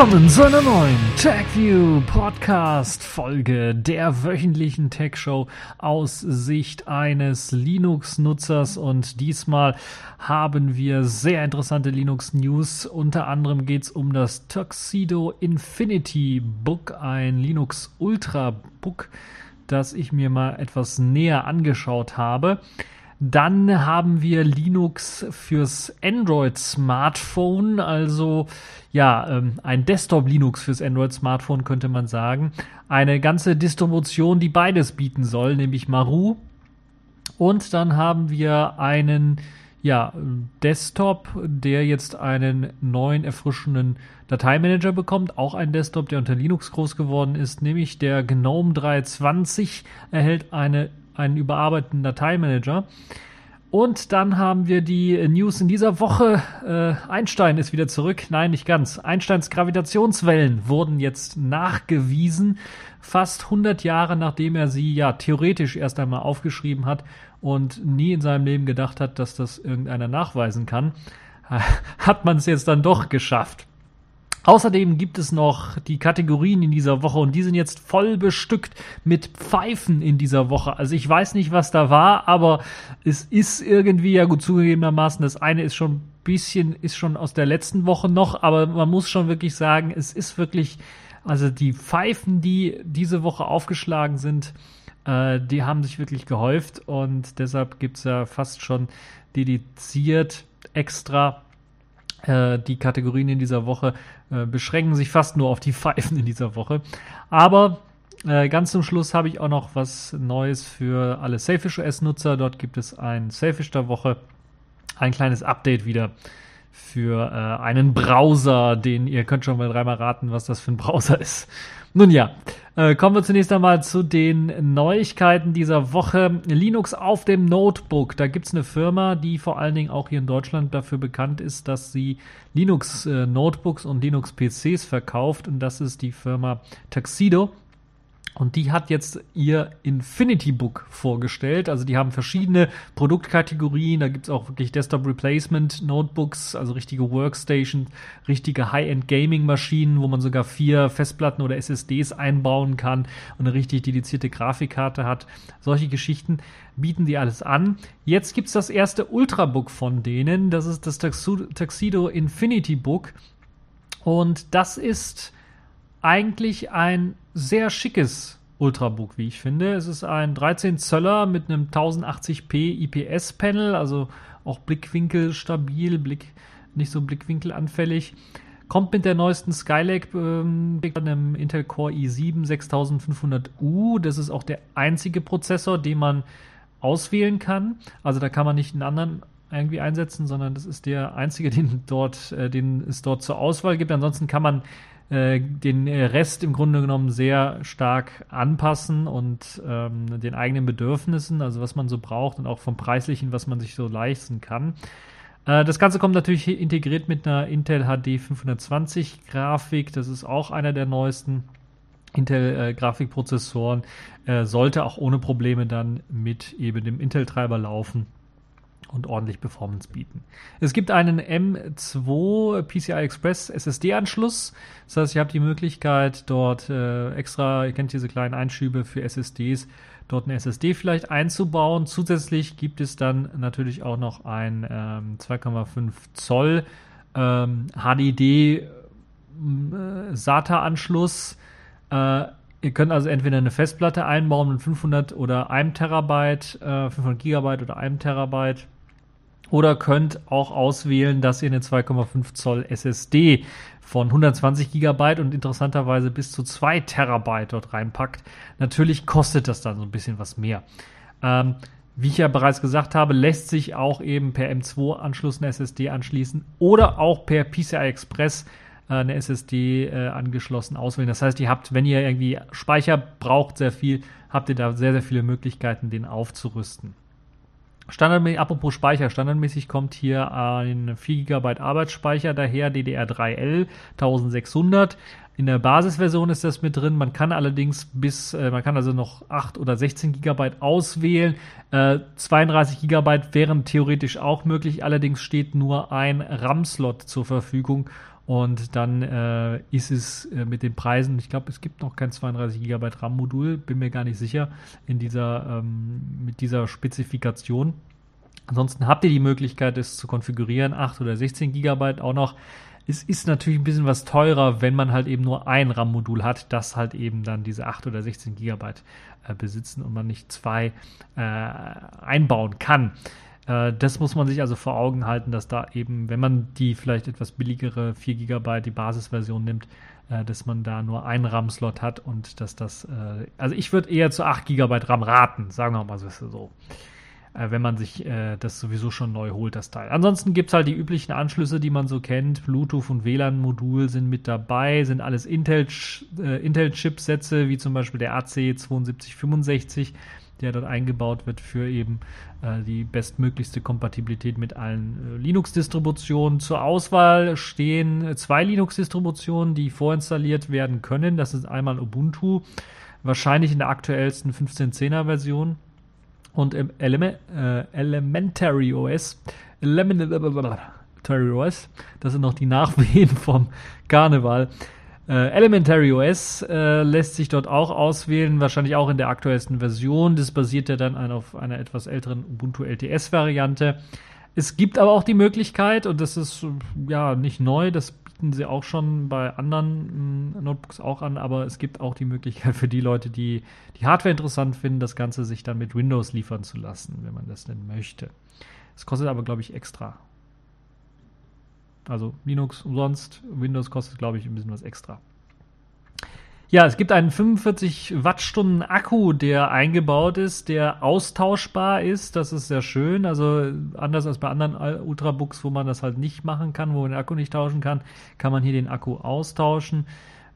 Willkommen zu einer neuen TechView Podcast Folge der wöchentlichen Tech Show aus Sicht eines Linux-Nutzers und diesmal haben wir sehr interessante Linux News. Unter anderem geht es um das Tuxedo Infinity Book, ein Linux Ultra Book, das ich mir mal etwas näher angeschaut habe. Dann haben wir Linux fürs Android-Smartphone, also ja, ähm, ein Desktop-Linux fürs Android-Smartphone könnte man sagen. Eine ganze Distribution, die beides bieten soll, nämlich Maru. Und dann haben wir einen ja, Desktop, der jetzt einen neuen, erfrischenden Dateimanager bekommt. Auch ein Desktop, der unter Linux groß geworden ist, nämlich der GNOME 320 erhält eine einen überarbeiteten Dateimanager. Und dann haben wir die News in dieser Woche. Äh, Einstein ist wieder zurück. Nein, nicht ganz. Einsteins Gravitationswellen wurden jetzt nachgewiesen. Fast 100 Jahre nachdem er sie ja theoretisch erst einmal aufgeschrieben hat und nie in seinem Leben gedacht hat, dass das irgendeiner nachweisen kann, hat man es jetzt dann doch geschafft. Außerdem gibt es noch die Kategorien in dieser Woche und die sind jetzt voll bestückt mit Pfeifen in dieser Woche. Also ich weiß nicht, was da war, aber es ist irgendwie ja gut zugegebenermaßen. Das eine ist schon ein bisschen, ist schon aus der letzten Woche noch, aber man muss schon wirklich sagen, es ist wirklich, also die Pfeifen, die diese Woche aufgeschlagen sind, äh, die haben sich wirklich gehäuft und deshalb gibt's ja fast schon dediziert extra die Kategorien in dieser Woche äh, beschränken sich fast nur auf die Pfeifen in dieser Woche. Aber äh, ganz zum Schluss habe ich auch noch was Neues für alle Safish OS-Nutzer. Dort gibt es ein Safish der Woche. Ein kleines Update wieder für äh, einen Browser, den ihr könnt schon mal dreimal raten, was das für ein Browser ist. Nun ja, äh, kommen wir zunächst einmal zu den Neuigkeiten dieser Woche. Linux auf dem Notebook. Da gibt's eine Firma, die vor allen Dingen auch hier in Deutschland dafür bekannt ist, dass sie Linux äh, und Linux PCs verkauft. Und das ist die Firma Tuxedo. Und die hat jetzt ihr Infinity Book vorgestellt. Also die haben verschiedene Produktkategorien. Da gibt's auch wirklich Desktop Replacement Notebooks, also richtige Workstations, richtige High-End Gaming-Maschinen, wo man sogar vier Festplatten oder SSDs einbauen kann und eine richtig dedizierte Grafikkarte hat. Solche Geschichten bieten die alles an. Jetzt gibt's das erste Ultrabook von denen. Das ist das Tuxedo Infinity Book. Und das ist eigentlich ein sehr schickes Ultrabook, wie ich finde. Es ist ein 13 Zöller mit einem 1080p IPS-Panel, also auch Blickwinkel stabil, Blick, nicht so blickwinkelanfällig. Kommt mit der neuesten Skylake ähm, einem Intel Core i7 6500U. Das ist auch der einzige Prozessor, den man auswählen kann. Also da kann man nicht einen anderen irgendwie einsetzen, sondern das ist der einzige, den dort, äh, den es dort zur Auswahl gibt. Ansonsten kann man äh, den Rest im Grunde genommen sehr stark anpassen und ähm, den eigenen Bedürfnissen, also was man so braucht und auch vom Preislichen, was man sich so leisten kann. Äh, das Ganze kommt natürlich integriert mit einer Intel HD 520 Grafik. Das ist auch einer der neuesten Intel-Grafikprozessoren. Äh, sollte auch ohne Probleme dann mit eben dem Intel-Treiber laufen und ordentlich Performance bieten. Es gibt einen M2 PCI Express SSD-Anschluss. Das heißt, ihr habt die Möglichkeit, dort äh, extra, ihr kennt diese kleinen Einschübe für SSDs, dort eine SSD vielleicht einzubauen. Zusätzlich gibt es dann natürlich auch noch ein ähm, 2,5 Zoll ähm, HDD äh, SATA-Anschluss. Äh, Ihr könnt also entweder eine Festplatte einbauen mit 500 oder 1 Terabyte, äh, 500 Gigabyte oder 1 Terabyte oder könnt auch auswählen, dass ihr eine 2,5 Zoll SSD von 120 Gigabyte und interessanterweise bis zu 2 Terabyte dort reinpackt. Natürlich kostet das dann so ein bisschen was mehr. Ähm, wie ich ja bereits gesagt habe, lässt sich auch eben per M2-Anschluss eine SSD anschließen oder auch per PCI Express äh, eine SSD äh, angeschlossen auswählen. Das heißt, ihr habt, wenn ihr irgendwie Speicher braucht, sehr viel, habt ihr da sehr, sehr viele Möglichkeiten, den aufzurüsten. Standardmäßig, apropos Speicher, standardmäßig kommt hier ein 4 GB Arbeitsspeicher daher, DDR3L 1600. In der Basisversion ist das mit drin. Man kann allerdings bis, äh, man kann also noch 8 oder 16 GB auswählen. Äh, 32 GB wären theoretisch auch möglich. Allerdings steht nur ein RAM-Slot zur Verfügung Und dann äh, ist es äh, mit den Preisen, ich glaube, es gibt noch kein 32 GB RAM-Modul, bin mir gar nicht sicher, in dieser, ähm, mit dieser Spezifikation. Ansonsten habt ihr die Möglichkeit, es zu konfigurieren, 8 oder 16 GB auch noch. Es ist natürlich ein bisschen was teurer, wenn man halt eben nur ein RAM-Modul hat, das halt eben dann diese 8 oder 16 GB äh, besitzen und man nicht zwei äh, einbauen kann. Äh, das muss man sich also vor Augen halten, dass da eben, wenn man die vielleicht etwas billigere 4 GB, die Basisversion nimmt, äh, dass man da nur einen RAM-Slot hat und dass das, äh, also ich würde eher zu 8 GB RAM raten, sagen wir mal so wenn man sich das sowieso schon neu holt, das Teil. Ansonsten gibt es halt die üblichen Anschlüsse, die man so kennt. Bluetooth und WLAN-Modul sind mit dabei, sind alles Intel-Chipsätze, Intel wie zum Beispiel der AC7265, der dort eingebaut wird für eben äh, die bestmöglichste Kompatibilität mit allen äh, Linux-Distributionen. Zur Auswahl stehen zwei Linux-Distributionen, die vorinstalliert werden können. Das ist einmal Ubuntu, wahrscheinlich in der aktuellsten 15.10er Version und im Element, äh, Elementary OS, Elementary OS, das sind noch die Nachwehen vom Karneval. Äh, Elementary OS äh, lässt sich dort auch auswählen, wahrscheinlich auch in der aktuellsten Version. Das basiert ja dann auf einer etwas älteren Ubuntu LTS-Variante. Es gibt aber auch die Möglichkeit, und das ist ja nicht neu, das bieten sie auch schon bei anderen mm, Notebooks auch an, aber es gibt auch die Möglichkeit für die Leute, die die Hardware interessant finden, das Ganze sich dann mit Windows liefern zu lassen, wenn man das denn möchte. Es kostet aber, glaube ich, extra. Also Linux umsonst, Windows kostet, glaube ich, ein bisschen was extra. Ja, es gibt einen 45 Wattstunden Akku, der eingebaut ist, der austauschbar ist. Das ist sehr schön. Also anders als bei anderen Ultrabooks, wo man das halt nicht machen kann, wo man den Akku nicht tauschen kann, kann man hier den Akku austauschen.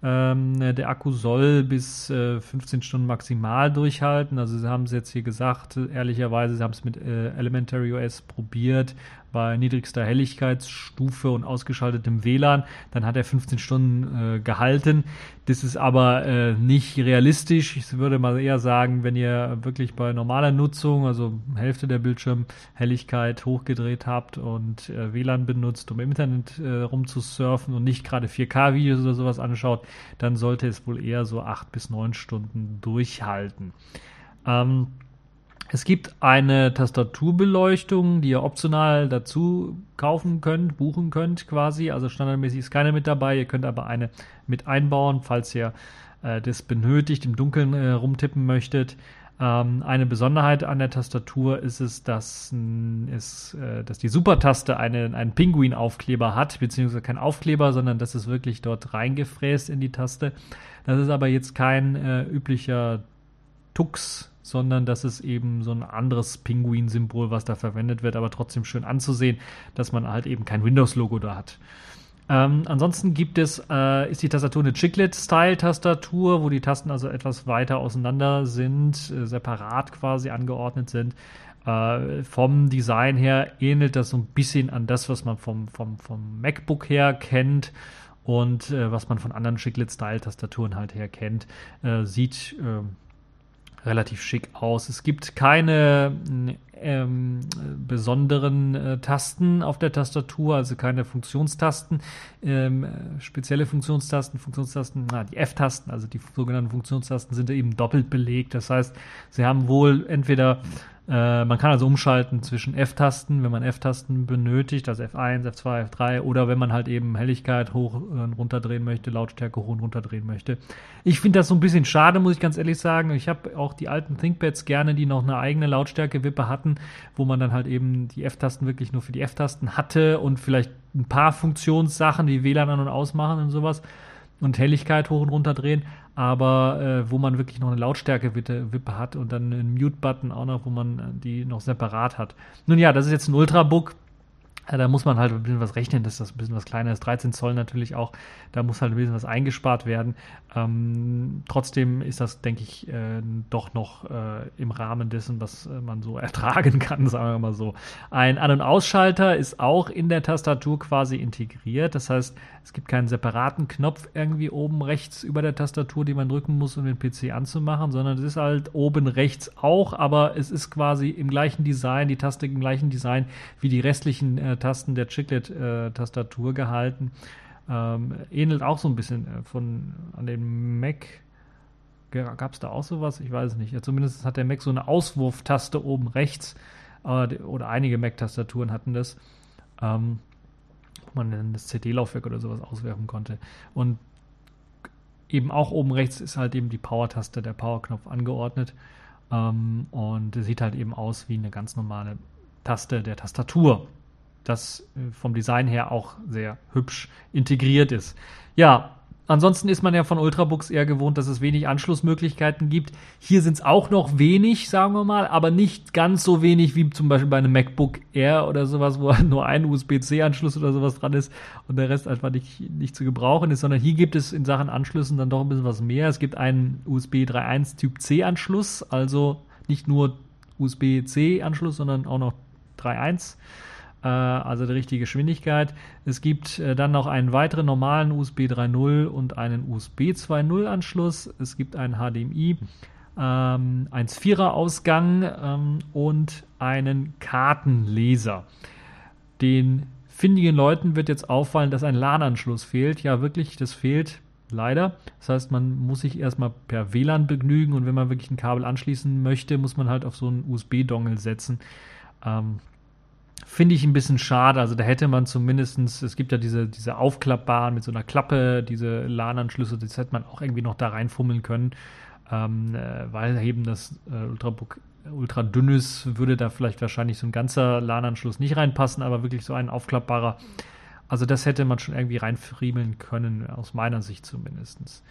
Ähm, der Akku soll bis äh, 15 Stunden maximal durchhalten. Also sie haben es jetzt hier gesagt, ehrlicherweise, sie haben es mit äh, Elementary OS probiert bei niedrigster Helligkeitsstufe und ausgeschaltetem WLAN, dann hat er 15 Stunden äh, gehalten. Das ist aber äh, nicht realistisch. Ich würde mal eher sagen, wenn ihr wirklich bei normaler Nutzung, also Hälfte der Bildschirmhelligkeit hochgedreht habt und äh, WLAN benutzt, um im Internet äh, rumzusurfen und nicht gerade 4K-Videos oder sowas anschaut, dann sollte es wohl eher so acht bis neun Stunden durchhalten. Ähm, es gibt eine Tastaturbeleuchtung, die ihr optional dazu kaufen könnt, buchen könnt quasi. Also standardmäßig ist keine mit dabei. Ihr könnt aber eine mit einbauen, falls ihr äh, das benötigt, im Dunkeln äh, rumtippen möchtet. Ähm, eine Besonderheit an der Tastatur ist es, dass, ist, äh, dass die Supertaste eine, einen Pinguin-Aufkleber hat, beziehungsweise kein Aufkleber, sondern das ist wirklich dort reingefräst in die Taste. Das ist aber jetzt kein äh, üblicher Tux sondern das ist eben so ein anderes Pinguin-Symbol, was da verwendet wird, aber trotzdem schön anzusehen, dass man halt eben kein Windows-Logo da hat. Ähm, ansonsten gibt es, äh, ist die Tastatur eine Chiclet-Style-Tastatur, wo die Tasten also etwas weiter auseinander sind, äh, separat quasi angeordnet sind. Äh, vom Design her ähnelt das so ein bisschen an das, was man vom, vom, vom MacBook her kennt und äh, was man von anderen Chiclet-Style-Tastaturen halt her kennt. Äh, sieht ähm, relativ schick aus. Es gibt keine ähm, besonderen äh, Tasten auf der Tastatur, also keine Funktionstasten, ähm, spezielle Funktionstasten, Funktionstasten, na, die F-Tasten, also die sogenannten Funktionstasten sind eben doppelt belegt. Das heißt, sie haben wohl entweder äh, man kann also umschalten zwischen F-Tasten, wenn man F-Tasten benötigt, also F1, F2, F3 oder wenn man halt eben Helligkeit hoch und runter drehen möchte, Lautstärke hoch und runter drehen möchte. Ich finde das so ein bisschen schade, muss ich ganz ehrlich sagen. Ich habe auch die alten ThinkPads gerne, die noch eine eigene Lautstärke-Wippe hatten, wo man dann halt eben die F-Tasten wirklich nur für die F-Tasten hatte und vielleicht ein paar Funktionssachen wie WLAN an und ausmachen und sowas und Helligkeit hoch und runter drehen, aber äh, wo man wirklich noch eine Lautstärke-Wippe hat und dann einen Mute-Button auch noch, wo man äh, die noch separat hat. Nun ja, das ist jetzt ein Ultrabook. Da muss man halt ein bisschen was rechnen, dass das ein bisschen was kleiner ist. 13 Zoll natürlich auch, da muss halt ein bisschen was eingespart werden. Ähm, trotzdem ist das, denke ich, äh, doch noch äh, im Rahmen dessen, was äh, man so ertragen kann, sagen wir mal so. Ein An- und Ausschalter ist auch in der Tastatur quasi integriert. Das heißt, es gibt keinen separaten Knopf irgendwie oben rechts über der Tastatur, den man drücken muss, um den PC anzumachen, sondern es ist halt oben rechts auch, aber es ist quasi im gleichen Design, die Taste im gleichen Design wie die restlichen äh, Tasten der Chiclet-Tastatur gehalten. Ähm, ähnelt auch so ein bisschen äh, von an den Mac. Gab es da auch sowas? Ich weiß es nicht. Ja, zumindest hat der Mac so eine Auswurftaste oben rechts. Äh, oder einige Mac-Tastaturen hatten das. Ähm, wo man dann das CD-Laufwerk oder sowas auswerfen konnte. Und eben auch oben rechts ist halt eben die Power-Taste, der Power-Knopf angeordnet. Ähm, und sieht halt eben aus wie eine ganz normale Taste der Tastatur. Das äh, vom Design her auch sehr hübsch integriert ist. Ja, Ansonsten ist man ja von Ultrabooks eher gewohnt, dass es wenig Anschlussmöglichkeiten gibt. Hier sind es auch noch wenig, sagen wir mal, aber nicht ganz so wenig wie zum Beispiel bei einem MacBook Air oder sowas, wo nur ein USB-C-Anschluss oder sowas dran ist und der Rest einfach nicht, nicht zu gebrauchen ist, sondern hier gibt es in Sachen Anschlüssen dann doch ein bisschen was mehr. Es gibt einen USB 3.1 Typ C-Anschluss, also nicht nur USB-C-Anschluss, sondern auch noch 3.1 äh, also die richtige Geschwindigkeit. Es gibt äh, dann noch einen weiteren normalen USB 3.0 und einen USB 2.0 Anschluss. Es gibt einen HDMI, ähm, 1.4er Ausgang ähm, und einen Kartenleser. Den findigen Leuten wird jetzt auffallen, dass ein LAN-Anschluss fehlt. Ja, wirklich, das fehlt leider. Das heißt, man muss sich erstmal per WLAN begnügen und wenn man wirklich ein Kabel anschließen möchte, muss man halt auf so einen USB-Dongle setzen. Ähm, Finde ich ein bisschen schade. Also da hätte man zumindestens, es gibt ja diese, diese aufklappbaren mit so einer Klappe, diese LAN-Anschlüsse, das hätte man auch irgendwie noch da reinfummeln können, ähm, äh, weil eben das äh, Ultrabook ultra dünn ist, würde da vielleicht wahrscheinlich so ein ganzer LAN-Anschluss nicht reinpassen, aber wirklich so ein aufklappbarer. Also das hätte man schon irgendwie reinfriemeln können, aus meiner Sicht zumindestens.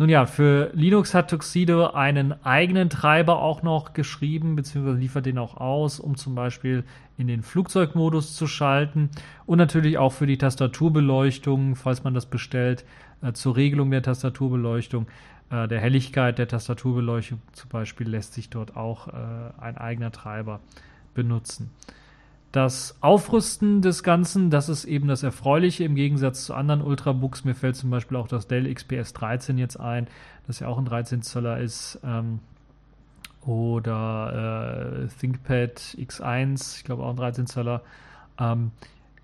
Nun ja, für Linux hat Tuxedo einen eigenen Treiber auch noch geschrieben, beziehungsweise liefert den auch aus, um zum Beispiel in den Flugzeugmodus zu schalten und natürlich auch für die Tastaturbeleuchtung, falls man das bestellt, äh, zur Regelung der Tastaturbeleuchtung, äh, der Helligkeit der Tastaturbeleuchtung zum Beispiel lässt sich dort auch äh, ein eigener Treiber benutzen. Das Aufrüsten des Ganzen, das ist eben das Erfreuliche im Gegensatz zu anderen Ultrabooks. Mir fällt zum Beispiel auch das Dell XPS 13 jetzt ein, das ja auch ein 13 Zöller ist. Ähm, oder äh, ThinkPad X1, ich glaube auch ein 13 Zöller. Ähm,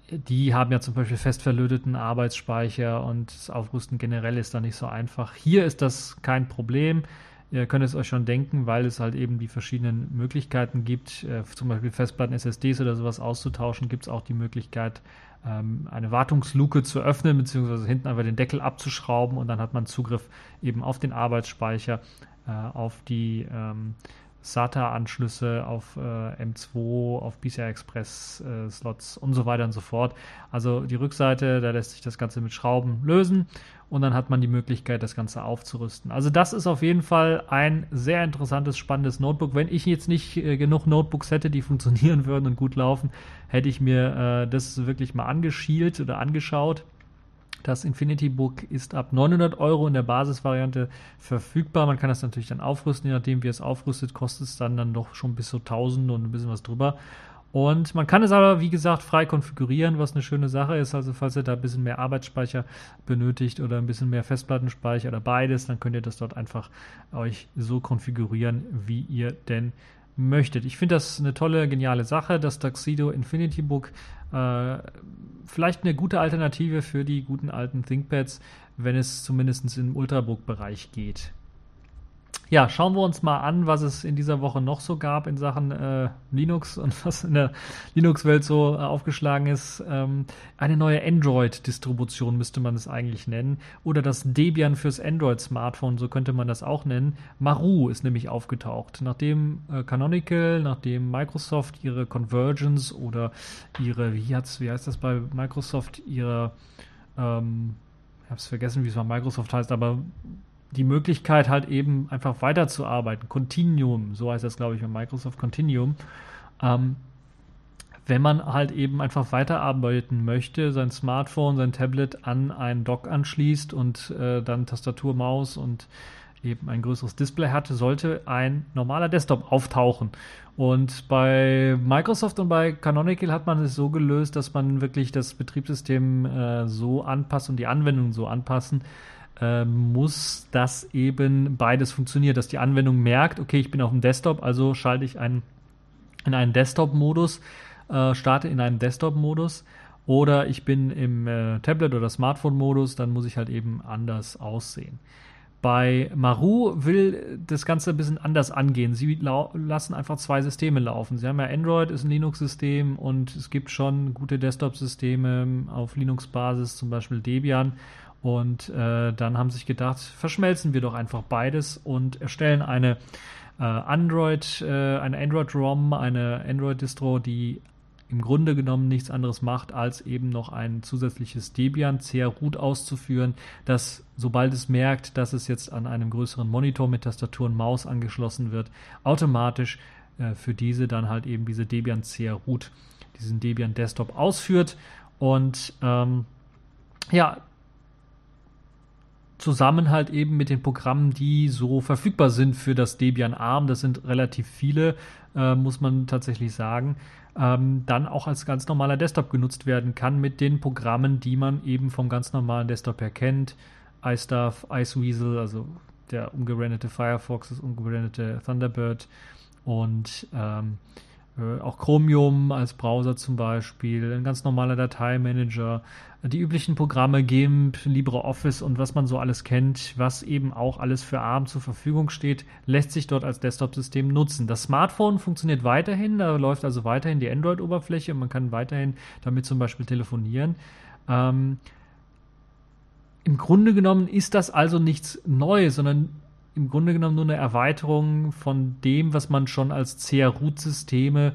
die haben ja zum Beispiel fest verlöteten Arbeitsspeicher und das Aufrüsten generell ist da nicht so einfach. Hier ist das kein Problem. Ihr könnt es euch schon denken, weil es halt eben die verschiedenen Möglichkeiten gibt, äh, zum Beispiel Festplatten, SSDs oder sowas auszutauschen, gibt es auch die Möglichkeit, ähm, eine Wartungsluke zu öffnen, beziehungsweise hinten einfach den Deckel abzuschrauben und dann hat man Zugriff eben auf den Arbeitsspeicher, äh, auf die ähm, SATA-Anschlüsse auf äh, M2, auf PCI Express äh, und so weiter und so fort. Also die Rückseite, da lässt sich das Ganze mit Schrauben lösen und dann hat man die Möglichkeit, das Ganze aufzurüsten. Also das ist auf jeden Fall ein sehr interessantes, spannendes Notebook. Wenn ich jetzt nicht äh, genug Notebooks hätte, die funktionieren würden und gut laufen, hätte ich mir äh, das wirklich mal angeschielt oder angeschaut. Das Infinity Book ist ab 900 Euro in der Basisvariante verfügbar. Man kann das natürlich dann aufrüsten, je nachdem wie es aufrüstet, kostet es dann, dann doch schon bis zu 1000 und ein bisschen was drüber. Und man kann es aber, wie gesagt, frei konfigurieren, was eine schöne Sache ist. Also falls ihr da ein bisschen mehr Arbeitsspeicher benötigt oder ein bisschen mehr Festplattenspeicher oder beides, dann könnt ihr das dort einfach euch so konfigurieren, wie ihr denn möchtet. Ich finde das eine tolle, geniale Sache, das Tuxedo Infinity Book. Äh, vielleicht eine gute Alternative für die guten alten ThinkPads, wenn es zumindest im Ultrabook-Bereich geht. Ja, schauen wir uns mal an, was es in dieser Woche noch so gab in Sachen äh, Linux und was in der Linux-Welt so äh, aufgeschlagen ist. Ähm, eine neue Android-Distribution müsste man es eigentlich nennen. Oder das Debian fürs Android-Smartphone, so könnte man das auch nennen. Maru ist nämlich aufgetaucht. Nachdem äh, Canonical, nachdem Microsoft ihre Convergence oder ihre, wie, hat's, wie heißt das bei Microsoft, ihre, ähm, ich habe es vergessen, wie es bei Microsoft heißt, aber die Möglichkeit halt eben einfach weiterzuarbeiten. Continuum, so heißt das, glaube ich, bei Microsoft Continuum. Ähm, wenn man halt eben einfach weiterarbeiten möchte, sein Smartphone, sein Tablet an einen Dock anschließt und äh, dann Tastatur, Maus und eben ein größeres Display hat, sollte ein normaler Desktop auftauchen. Und bei Microsoft und bei Canonical hat man es so gelöst, dass man wirklich das Betriebssystem äh, so anpasst und die Anwendung so anpassen, muss das eben beides funktioniert, dass die Anwendung merkt, okay, ich bin auf dem Desktop, also schalte ich einen, in einen Desktop-Modus, äh, starte in einen Desktop-Modus oder ich bin im äh, Tablet- oder Smartphone-Modus, dann muss ich halt eben anders aussehen. Bei Maru will das Ganze ein bisschen anders angehen. Sie lassen einfach zwei Systeme laufen. Sie haben ja Android, ist ein Linux-System und es gibt schon gute Desktop-Systeme auf Linux-Basis, zum Beispiel Debian. Und äh, dann haben sich gedacht, verschmelzen wir doch einfach beides und erstellen eine äh, Android, äh, eine Android-ROM, eine Android-Distro, die im Grunde genommen nichts anderes macht, als eben noch ein zusätzliches Debian CR-Root auszuführen, das, sobald es merkt, dass es jetzt an einem größeren Monitor mit Tastatur und Maus angeschlossen wird, automatisch äh, für diese dann halt eben diese Debian CR-Root, diesen Debian Desktop ausführt. Und ähm, ja, zusammen halt eben mit den Programmen, die so verfügbar sind für das Debian ARM, das sind relativ viele, äh, muss man tatsächlich sagen, ähm, dann auch als ganz normaler Desktop genutzt werden kann mit den Programmen, die man eben vom ganz normalen Desktop her kennt. iStuff, Iceweasel, also der umgerendete Firefox, das umgerendete Thunderbird und ähm, äh, auch Chromium als Browser zum Beispiel, ein ganz normaler Dateimanager, die üblichen Programme GIMP, LibreOffice und was man so alles kennt, was eben auch alles für ARM zur Verfügung steht, lässt sich dort als Desktop-System nutzen. Das Smartphone funktioniert weiterhin, da läuft also weiterhin die Android-Oberfläche und man kann weiterhin damit zum Beispiel telefonieren. Ähm, Im Grunde genommen ist das also nichts Neues, sondern im Grunde genommen nur eine Erweiterung von dem, was man schon als CR-Root-Systeme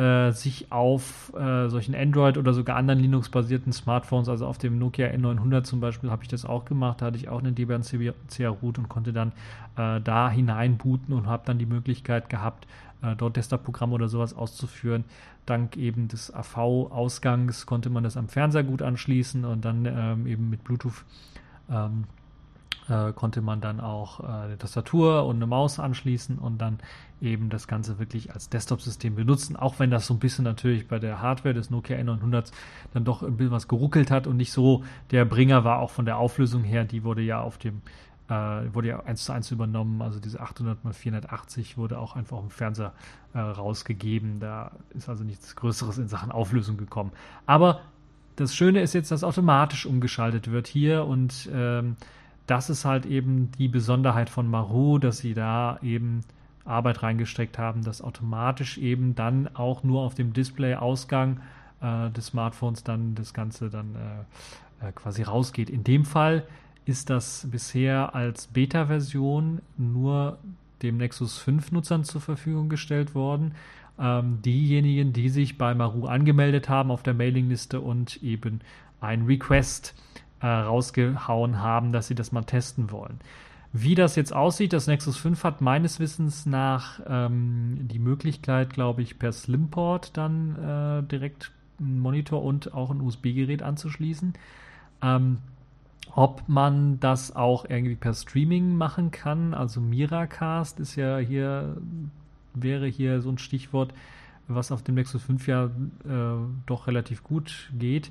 äh, sich auf äh, solchen Android oder sogar anderen Linux-basierten Smartphones, also auf dem Nokia N900 zum Beispiel, habe ich das auch gemacht. Da hatte ich auch einen Debian CR-Root und konnte dann äh, da hineinbooten und habe dann die Möglichkeit gehabt, äh, dort Desktop-Programme oder sowas auszuführen. Dank eben des AV-Ausgangs konnte man das am Fernseher gut anschließen und dann ähm, eben mit Bluetooth ähm, äh, konnte man dann auch äh, eine Tastatur und eine Maus anschließen und dann eben das Ganze wirklich als Desktop-System benutzen, auch wenn das so ein bisschen natürlich bei der Hardware des Nokia N900 dann doch ein bisschen was geruckelt hat und nicht so der Bringer war, auch von der Auflösung her, die wurde ja auf dem äh, wurde ja eins zu eins übernommen, also diese 800 x 480 wurde auch einfach im Fernseher äh, rausgegeben, da ist also nichts Größeres in Sachen Auflösung gekommen. Aber das Schöne ist jetzt, dass automatisch umgeschaltet wird hier und ähm, das ist halt eben die Besonderheit von Maru, dass sie da eben Arbeit reingesteckt haben, dass automatisch eben dann auch nur auf dem Display-Ausgang äh, des Smartphones dann das Ganze dann äh, äh, quasi rausgeht. In dem Fall ist das bisher als Beta-Version nur dem Nexus 5 Nutzern zur Verfügung gestellt worden. Ähm, diejenigen, die sich bei Maru angemeldet haben auf der Mailingliste und eben ein Request äh, rausgehauen haben, dass sie das mal testen wollen. Wie das jetzt aussieht, das Nexus 5 hat meines Wissens nach ähm, die Möglichkeit, glaube ich, per Slimport dann äh, direkt einen Monitor und auch ein USB-Gerät anzuschließen. Ähm, ob man das auch irgendwie per Streaming machen kann, also Miracast ist ja hier, wäre hier so ein Stichwort, was auf dem Nexus 5 ja äh, doch relativ gut geht.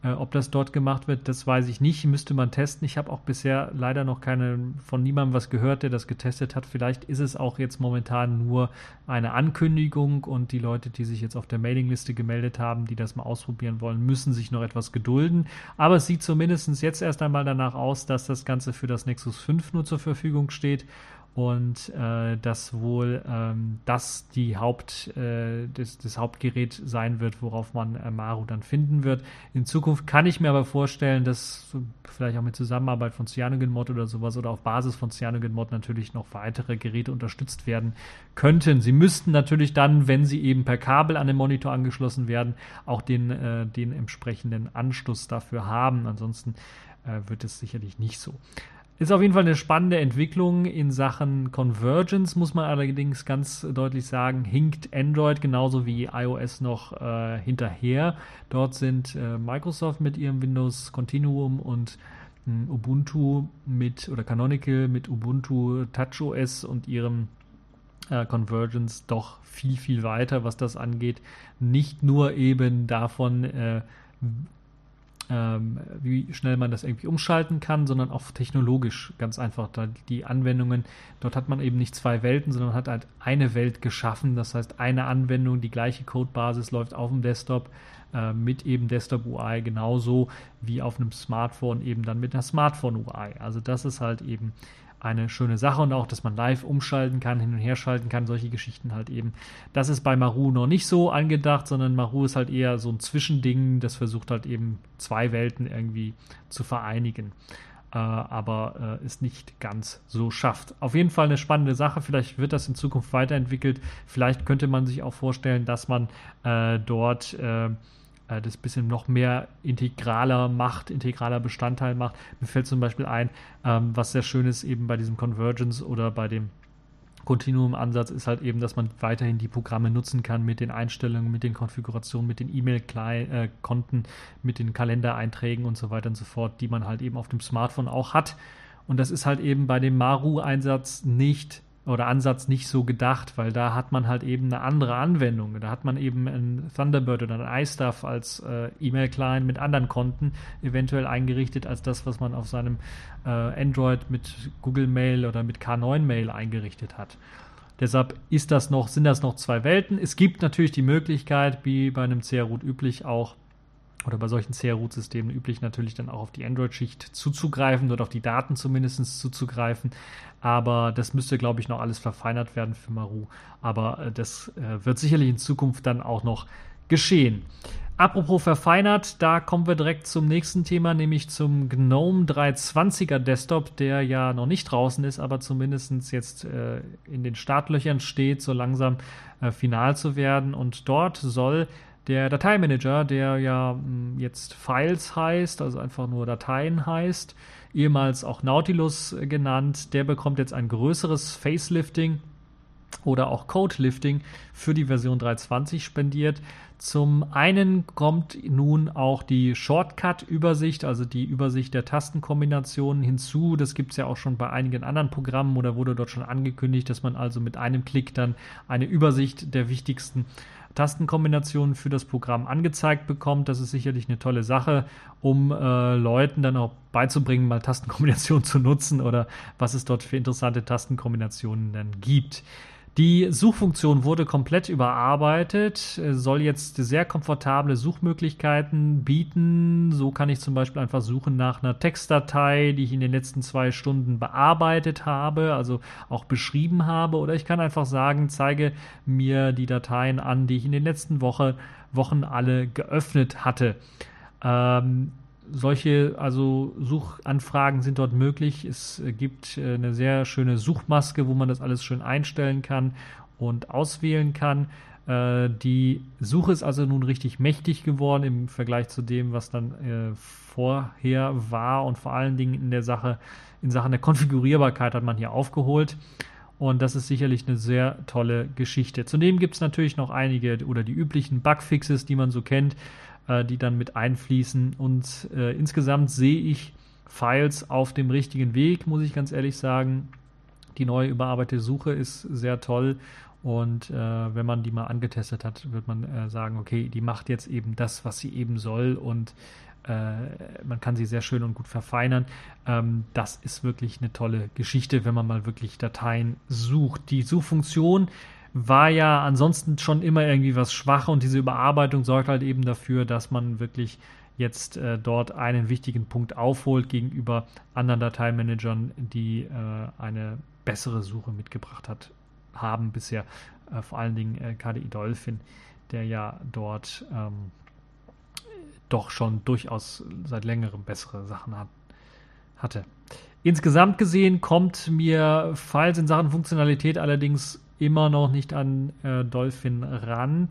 Äh, ob das dort gemacht wird, das weiß ich nicht. Müsste man testen. Ich habe auch bisher leider noch keine von niemandem was gehört, der das getestet hat. Vielleicht ist es auch jetzt momentan nur eine Ankündigung und die Leute, die sich jetzt auf der Mailingliste gemeldet haben, die das mal ausprobieren wollen, müssen sich noch etwas gedulden. Aber es sieht zumindest jetzt erst einmal danach aus, dass das Ganze für das Nexus 5 nur zur Verfügung steht und äh, dass wohl ähm, das die Haupt, äh, das, das, Hauptgerät sein wird, worauf man äh, Maru dann finden wird. In Zukunft kann ich mir aber vorstellen, dass vielleicht auch mit Zusammenarbeit von CyanogenMod oder sowas oder auf Basis von CyanogenMod natürlich noch weitere Geräte unterstützt werden könnten. Sie müssten natürlich dann, wenn sie eben per Kabel an den Monitor angeschlossen werden, auch den, äh, den entsprechenden Anschluss dafür haben. Ansonsten äh, wird es sicherlich nicht so. Ist auf jeden Fall eine spannende Entwicklung in Sachen Convergence, muss man allerdings ganz deutlich sagen, hinkt Android genauso wie iOS noch äh, hinterher. Dort sind äh, Microsoft mit ihrem Windows Continuum und äh, Ubuntu mit oder Canonical mit Ubuntu TouchOS und ihrem äh, Convergence doch viel, viel weiter, was das angeht. Nicht nur eben davon, äh, ähm, wie schnell man das irgendwie umschalten kann, sondern auch technologisch ganz einfach. Da die Anwendungen, dort hat man eben nicht zwei Welten, sondern hat halt eine Welt geschaffen. Das heißt, eine Anwendung, die gleiche Codebasis läuft auf dem Desktop äh, mit eben Desktop UI genauso wie auf einem Smartphone eben dann mit einer Smartphone UI. Also das ist halt eben eine schöne Sache und auch, dass man live umschalten kann, hin und her schalten kann, solche Geschichten halt eben. Das ist bei Maru noch nicht so angedacht, sondern Maru ist halt eher so ein Zwischending, das versucht halt eben zwei Welten irgendwie zu vereinigen. Äh, aber äh, es nicht ganz so schafft. Auf jeden Fall eine spannende Sache. Vielleicht wird das in Zukunft weiterentwickelt. Vielleicht könnte man sich auch vorstellen, dass man äh, dort äh, äh, das bisschen noch mehr integraler macht, integraler Bestandteil macht. Mir fällt zum Beispiel ein, ähm, was sehr schön ist eben bei diesem Convergence oder bei dem Continuum-Ansatz ist halt eben, dass man weiterhin die Programme nutzen kann mit den Einstellungen, mit den Konfigurationen, mit den E-Mail-Konten, mit den Kalendereinträgen und so weiter und so fort, die man halt eben auf dem Smartphone auch hat. Und das ist halt eben bei dem Maru-Einsatz nicht oder Ansatz nicht so gedacht, weil da hat man halt eben eine andere Anwendung. Da hat man eben ein Thunderbird oder ein iStuff als äh, E-Mail-Client mit anderen Konten eventuell eingerichtet als das, was man auf seinem äh, Android mit Google Mail oder mit K9 Mail eingerichtet hat. Deshalb ist das noch, sind das noch zwei Welten. Es gibt natürlich die Möglichkeit, wie bei einem CR-Root üblich, auch oder bei solchen CR-Root-Systemen üblich natürlich dann auch auf die Android-Schicht zuzugreifen, dort auf die Daten zumindest zuzugreifen. Aber das müsste, glaube ich, noch alles verfeinert werden für Maru. Aber äh, das äh, wird sicherlich in Zukunft dann auch noch geschehen. Apropos verfeinert, da kommen wir direkt zum nächsten Thema, nämlich zum GNOME 320er Desktop, der ja noch nicht draußen ist, aber zumindest jetzt äh, in den Startlöchern steht, so langsam äh, final zu werden. Und dort soll der Dateimanager, der ja mh, hm, jetzt Files heißt, also einfach nur Dateien heißt, ehemals auch Nautilus genannt, der bekommt jetzt ein größeres Facelifting oder auch Codelifting für die Version 3.20 spendiert. Zum einen kommt nun auch die Shortcut-Übersicht, also die Übersicht der Tastenkombinationen hinzu. Das gibt es ja auch schon bei einigen anderen Programmen oder wurde dort schon angekündigt, dass man also mit einem Klick dann eine Übersicht der wichtigsten Tastenkombinationen für das Programm angezeigt bekommt. Das ist sicherlich eine tolle Sache, um äh, Leuten dann auch beizubringen, mal Tastenkombinationen zu nutzen oder was es dort für interessante Tastenkombinationen dann gibt. Die Suchfunktion wurde komplett überarbeitet, soll jetzt sehr komfortable Suchmöglichkeiten bieten. So kann ich zum Beispiel einfach suchen nach einer Textdatei, die ich in den letzten zwei Stunden bearbeitet habe, also auch beschrieben habe. Oder ich kann einfach sagen, zeige mir die Dateien an, die ich in den letzten Woche, Wochen alle geöffnet hatte. Ähm, solche also Suchanfragen sind dort möglich. Es gibt äh, eine sehr schöne Suchmaske, wo man das alles schön einstellen kann und auswählen kann. Äh, die Suche ist also nun richtig mächtig geworden im Vergleich zu dem, was dann äh, vorher war und vor allen Dingen in der Sache, in Sachen der Konfigurierbarkeit hat man hier aufgeholt. Und das ist sicherlich eine sehr tolle Geschichte. Zudem gibt es natürlich noch einige oder die üblichen Bugfixes, die man so kennt äh, die dann mit einfließen. Und äh, insgesamt sehe ich Files auf dem richtigen Weg, muss ich ganz ehrlich sagen. Die neue überarbeitete Suche ist sehr toll. Und äh, wenn man die mal angetestet hat, wird man äh, sagen, okay, die macht jetzt eben das, was sie eben soll und äh, man kann sie sehr schön und gut verfeinern. Ähm, das ist wirklich eine tolle Geschichte, wenn man mal wirklich Dateien sucht. Die Suchfunktion war ja ansonsten schon immer irgendwie was schwach und diese Überarbeitung sorgt halt eben dafür, dass man wirklich jetzt äh, dort einen wichtigen Punkt aufholt gegenüber anderen Dateimanagern, die äh, eine bessere Suche mitgebracht hat, haben bisher äh, vor allen Dingen äh, KDE Dolphin, der ja dort ähm, doch schon durchaus seit längerem bessere Sachen hat, hatte. Insgesamt gesehen kommt mir Files in Sachen Funktionalität allerdings immer noch nicht an äh, Dolphin ran.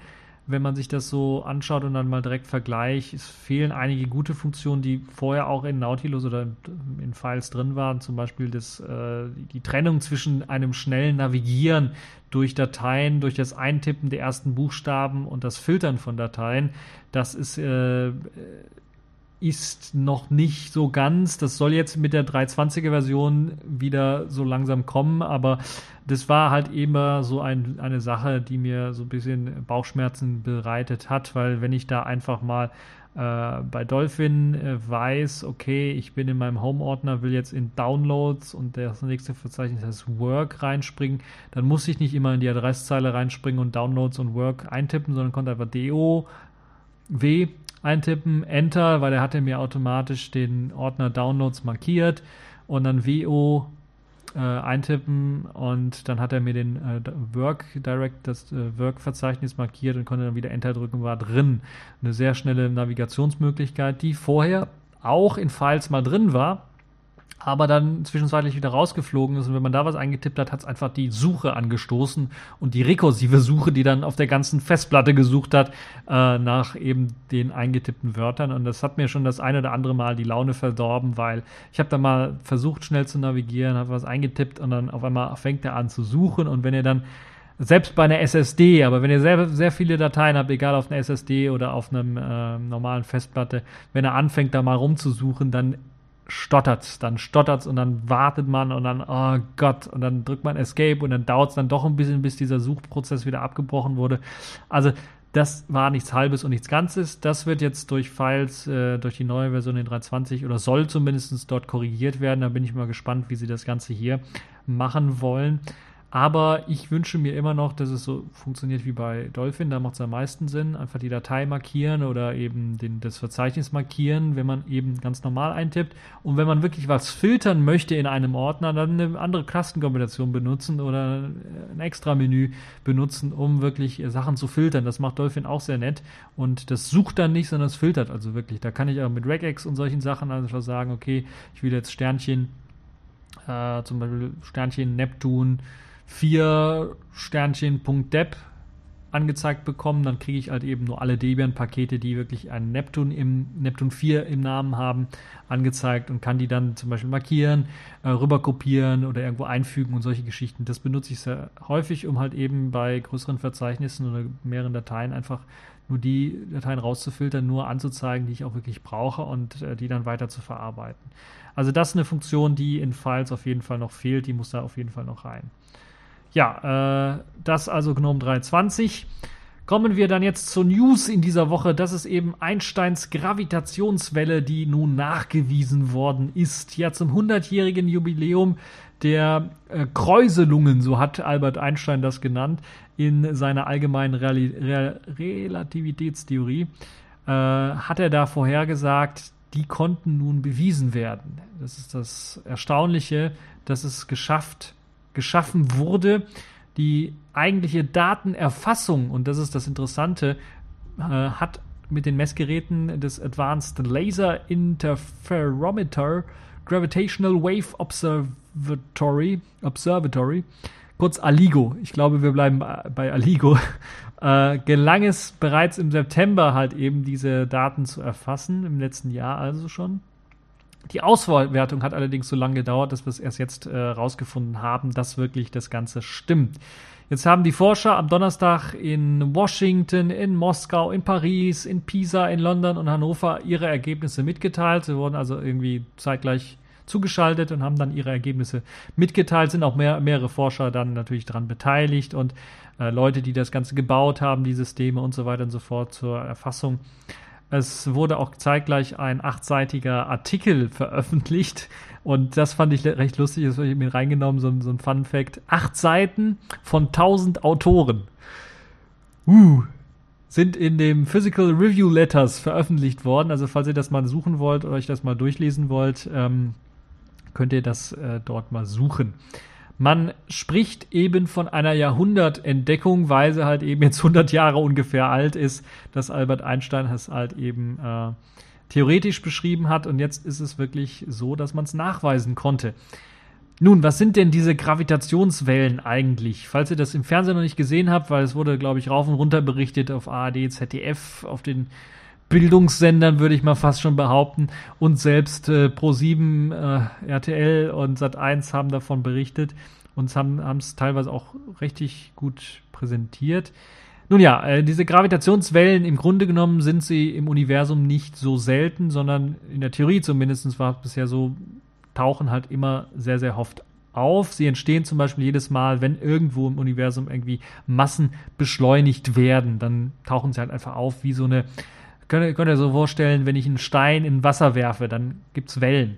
Wenn man sich das so anschaut und dann mal direkt vergleicht, es fehlen einige gute Funktionen, die vorher auch in Nautilus oder in Files drin waren. Zum Beispiel das, äh, die Trennung zwischen einem schnellen Navigieren durch Dateien, durch das Eintippen der ersten Buchstaben und das Filtern von Dateien. Das ist äh, ist noch nicht so ganz. Das soll jetzt mit der 320er Version wieder so langsam kommen, aber das war halt immer so ein, eine Sache, die mir so ein bisschen Bauchschmerzen bereitet hat, weil wenn ich da einfach mal äh, bei Dolphin äh, weiß, okay, ich bin in meinem Home-Ordner, will jetzt in Downloads und das nächste Verzeichnis heißt Work reinspringen, dann muss ich nicht immer in die Adresszeile reinspringen und Downloads und Work eintippen, sondern konnte einfach DO W eintippen, Enter, weil er hatte mir automatisch den Ordner Downloads markiert und dann WO äh, eintippen und dann hat er mir den äh, Work Direct, das äh, Work-Verzeichnis markiert und konnte dann wieder Enter drücken, war drin. Eine sehr schnelle Navigationsmöglichkeit, die vorher auch in Files mal drin war, aber dann zwischenzeitlich wieder rausgeflogen ist. Und wenn man da was eingetippt hat, hat es einfach die Suche angestoßen und die rekursive Suche, die dann auf der ganzen Festplatte gesucht hat, äh, nach eben den eingetippten Wörtern. Und das hat mir schon das eine oder andere Mal die Laune verdorben, weil ich habe da mal versucht, schnell zu navigieren, habe was eingetippt und dann auf einmal fängt er an zu suchen. Und wenn ihr dann selbst bei einer SSD, aber wenn ihr sehr, sehr viele Dateien habt, egal auf einer SSD oder auf einem äh, normalen Festplatte, wenn er anfängt, da mal rumzusuchen, dann stottert dann stottert und dann wartet man und dann, oh Gott, und dann drückt man Escape und dann dauert es dann doch ein bisschen, bis dieser Suchprozess wieder abgebrochen wurde. Also das war nichts Halbes und nichts Ganzes. Das wird jetzt durch Files, äh, durch die neue Version in 3.20 oder soll zumindest dort korrigiert werden. Da bin ich mal gespannt, wie sie das Ganze hier machen wollen. Aber ich wünsche mir immer noch, dass es so funktioniert wie bei Dolphin. Da macht es am meisten Sinn. Einfach die Datei markieren oder eben den, das Verzeichnis markieren, wenn man eben ganz normal eintippt. Und wenn man wirklich was filtern möchte in einem Ordner, dann eine andere Klastenkombination benutzen oder ein extra Menü benutzen, um wirklich Sachen zu filtern. Das macht Dolphin auch sehr nett. Und das sucht dann nicht, sondern es filtert also wirklich. Da kann ich auch mit Regex und solchen Sachen einfach sagen, okay, ich will jetzt Sternchen, äh, zum Beispiel Sternchen Neptun, vier Sternchen.deb angezeigt bekommen, dann kriege ich halt eben nur alle Debian-Pakete, die wirklich einen Neptun im Neptun 4 im Namen haben, angezeigt und kann die dann zum Beispiel markieren, äh, rüber kopieren oder irgendwo einfügen und solche Geschichten. Das benutze ich sehr häufig, um halt eben bei größeren Verzeichnissen oder mehreren Dateien einfach nur die Dateien rauszufiltern, nur anzuzeigen, die ich auch wirklich brauche und äh, die dann weiter zu verarbeiten. Also das ist eine Funktion, die in Files auf jeden Fall noch fehlt, die muss da auf jeden Fall noch rein. Ja, äh, das also GNOME 320. Kommen wir dann jetzt zur News in dieser Woche. Das ist eben Einsteins Gravitationswelle, die nun nachgewiesen worden ist. Ja, zum 100-jährigen Jubiläum der äh, Kräuselungen, so hat Albert Einstein das genannt, in seiner allgemeinen Reali Re Relativitätstheorie, äh, hat er da vorhergesagt, die konnten nun bewiesen werden. Das ist das Erstaunliche, dass es geschafft geschaffen wurde. Die eigentliche Datenerfassung, und das ist das Interessante, äh, hat mit den Messgeräten des Advanced Laser Interferometer Gravitational Wave Observatory, Observatory kurz Aligo, ich glaube, wir bleiben bei Aligo, äh, gelang es bereits im September halt eben diese Daten zu erfassen, im letzten Jahr also schon. Die Auswertung hat allerdings so lange gedauert, dass wir es erst jetzt äh, rausgefunden haben, dass wirklich das Ganze stimmt. Jetzt haben die Forscher am Donnerstag in Washington, in Moskau, in Paris, in Pisa, in London und Hannover ihre Ergebnisse mitgeteilt. Sie wurden also irgendwie zeitgleich zugeschaltet und haben dann ihre Ergebnisse mitgeteilt. Sind auch mehr, mehrere Forscher dann natürlich daran beteiligt und äh, Leute, die das Ganze gebaut haben, die Systeme und so weiter und so fort zur Erfassung es wurde auch zeitgleich ein achtseitiger Artikel veröffentlicht und das fand ich recht lustig, das habe ich mir reingenommen, so, so ein Fun Fact. Acht Seiten von tausend Autoren. Uh, sind in dem Physical Review Letters veröffentlicht worden. Also falls ihr das mal suchen wollt oder euch das mal durchlesen wollt, ähm, könnt ihr das äh, dort mal suchen. Man spricht eben von einer Jahrhundertentdeckung, weil sie halt eben jetzt 100 Jahre ungefähr alt ist, dass Albert Einstein es halt eben äh, theoretisch beschrieben hat und jetzt ist es wirklich so, dass man es nachweisen konnte. Nun, was sind denn diese Gravitationswellen eigentlich? Falls ihr das im Fernsehen noch nicht gesehen habt, weil es wurde, glaube ich, rauf und runter berichtet auf ARD, ZDF, auf den Bildungssendern, würde ich mal fast schon behaupten. Und selbst äh, Pro7, äh, RTL und Sat1 haben davon berichtet und haben es teilweise auch richtig gut präsentiert. Nun ja, äh, diese Gravitationswellen, im Grunde genommen sind sie im Universum nicht so selten, sondern in der Theorie zumindest war es bisher so, tauchen halt immer sehr, sehr oft auf. Sie entstehen zum Beispiel jedes Mal, wenn irgendwo im Universum irgendwie Massen beschleunigt werden, dann tauchen sie halt einfach auf wie so eine Könnt ihr, könnt ihr so vorstellen, wenn ich einen Stein in Wasser werfe, dann gibt es Wellen.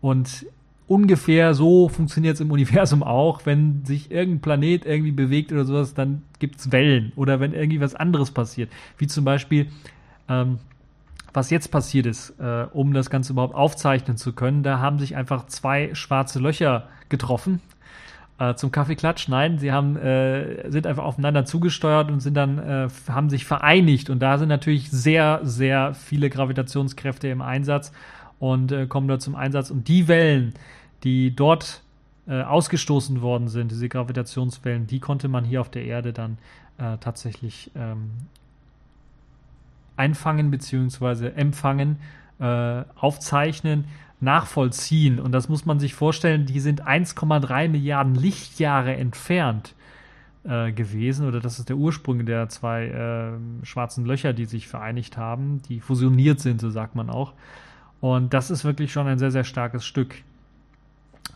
Und ungefähr so funktioniert es im Universum auch. Wenn sich irgendein Planet irgendwie bewegt oder sowas, dann gibt es Wellen. Oder wenn irgendwie was anderes passiert. Wie zum Beispiel Ähm, was jetzt passiert ist, äh, um das Ganze überhaupt aufzeichnen zu können, da haben sich einfach zwei schwarze Löcher getroffen äh, zum Kaffeeklatsch. Nein, sie haben, äh, sind einfach aufeinander zugesteuert und sind dann, äh, haben sich vereinigt. Und da sind natürlich sehr, sehr viele Gravitationskräfte im Einsatz und äh, kommen dort zum Einsatz. Und die Wellen, die dort äh, ausgestoßen worden sind, diese Gravitationswellen, die konnte man hier auf der Erde dann äh, tatsächlich ähm, einfangen bzw. empfangen, äh, aufzeichnen, nachvollziehen. Und das muss man sich vorstellen, die sind 1,3 Milliarden Lichtjahre entfernt äh, gewesen. Oder das ist der Ursprung der zwei äh, schwarzen Löcher, die sich vereinigt haben, die fusioniert sind, so sagt man auch. Und das ist wirklich schon ein sehr, sehr starkes Stück.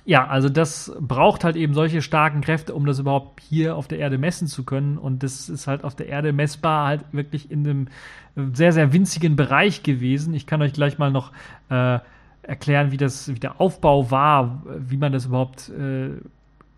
Ja, also das braucht halt eben solche starken Kräfte, um das überhaupt hier auf der Erde messen zu können. Und das ist halt auf der Erde messbar halt wirklich in einem sehr, sehr winzigen Bereich gewesen. Ich kann euch gleich mal noch äh, erklären, wie das, wie der Aufbau war, wie man das überhaupt äh,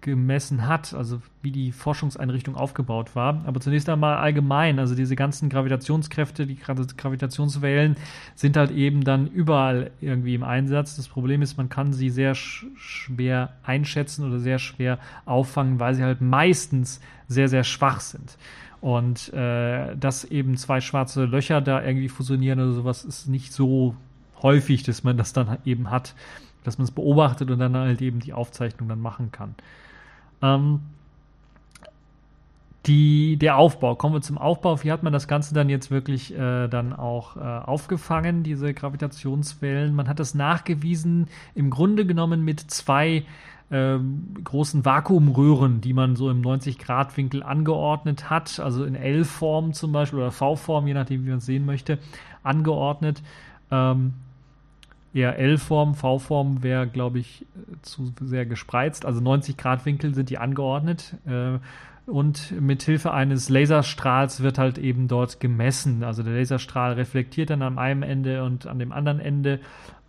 gemessen hat, also wie die Forschungseinrichtung aufgebaut war. Aber zunächst einmal allgemein, also diese ganzen Gravitationskräfte, die Gravitationswellen sind halt eben dann überall irgendwie im Einsatz. Das Problem ist, man kann sie sehr sch schwer einschätzen oder sehr schwer auffangen, weil sie halt meistens sehr, sehr schwach sind. Und äh, dass eben zwei schwarze Löcher da irgendwie fusionieren oder sowas ist nicht so häufig, dass man das dann eben hat, dass man es beobachtet und dann halt eben die Aufzeichnung dann machen kann. Ähm, die, der Aufbau, kommen wir zum Aufbau. Wie hat man das Ganze dann jetzt wirklich äh, dann auch äh, aufgefangen, diese Gravitationswellen? Man hat das nachgewiesen, im Grunde genommen mit zwei äh, großen Vakuumröhren, die man so im 90-Grad-Winkel angeordnet hat, also in L-Form zum Beispiel oder V-Form, je nachdem, wie man es sehen möchte, angeordnet. Ähm, eher L-Form, V-Form wäre, glaube ich, zu sehr gespreizt. Also 90 Grad Winkel sind die angeordnet. Äh, und mit Hilfe eines Laserstrahls wird halt eben dort gemessen. Also der Laserstrahl reflektiert dann am einen Ende und an dem anderen Ende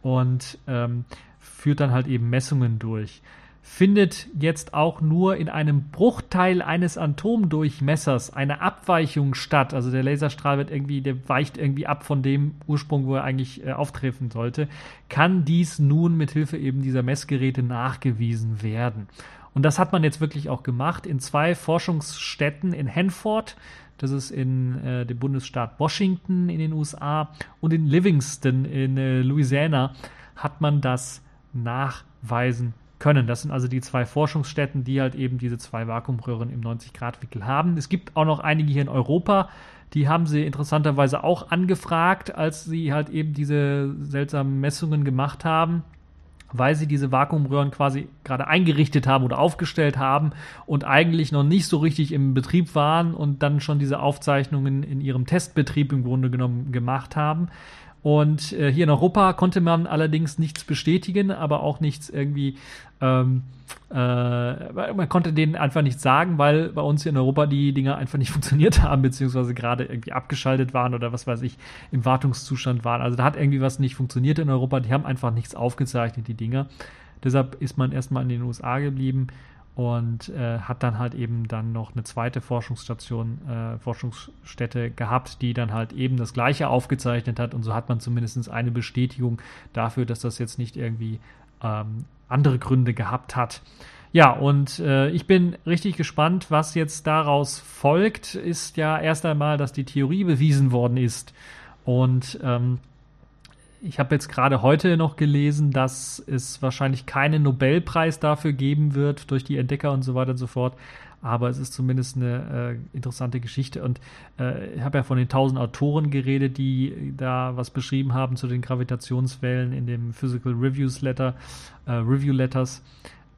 und ähm, führt dann halt eben Messungen durch findet jetzt auch nur in einem Bruchteil eines Atomdurchmessers eine Abweichung statt. Also der Laserstrahl wird irgendwie, der weicht irgendwie ab von dem Ursprung, wo er eigentlich äh, auftreffen sollte, kann dies nun mit Hilfe eben dieser Messgeräte nachgewiesen werden. Und das hat man jetzt wirklich auch gemacht in zwei Forschungsstätten in Hanford, das ist in äh, dem Bundesstaat Washington in den USA und in Livingston in äh, Louisiana hat man das nachweisen können. Das sind also die zwei Forschungsstätten, die halt eben diese zwei Vakuumröhren im 90-Grad-Wickel haben. Es gibt auch noch einige hier in Europa, die haben sie interessanterweise auch angefragt, als sie halt eben diese seltsamen Messungen gemacht haben weil sie diese Vakuumröhren quasi gerade eingerichtet haben oder aufgestellt haben und eigentlich noch nicht so richtig im Betrieb waren und dann schon diese Aufzeichnungen in ihrem Testbetrieb im Grunde genommen gemacht haben. Und äh, hier in Europa konnte man allerdings nichts bestätigen, aber auch nichts irgendwie, ähm, äh, man konnte denen einfach nichts sagen, weil bei uns hier in Europa die Dinger einfach nicht funktioniert haben, beziehungsweise gerade irgendwie abgeschaltet waren oder was weiß ich, im Wartungszustand waren. Also da hat irgendwie was nicht funktioniert in Europa, die haben einfach nichts aufgezeichnet, die Dinger. Deshalb ist man erstmal in den USA geblieben und äh, hat dann halt eben dann noch eine zweite Forschungsstation, äh, Forschungsstätte gehabt, die dann halt eben das gleiche aufgezeichnet hat. Und so hat man zumindest eine Bestätigung dafür, dass das jetzt nicht irgendwie ähm, andere Gründe gehabt hat. Ja, und äh, ich bin richtig gespannt, was jetzt daraus folgt, ist ja erst einmal, dass die Theorie bewiesen worden ist. Und ähm, ich habe jetzt gerade heute noch gelesen, dass es wahrscheinlich keinen Nobelpreis dafür geben wird durch die Entdecker und so weiter und so fort. Aber es ist zumindest eine äh, interessante Geschichte. Und äh, ich habe ja von den tausend Autoren geredet, die da was beschrieben haben zu den Gravitationswellen in dem Physical Reviews Letter, äh, Review Letters.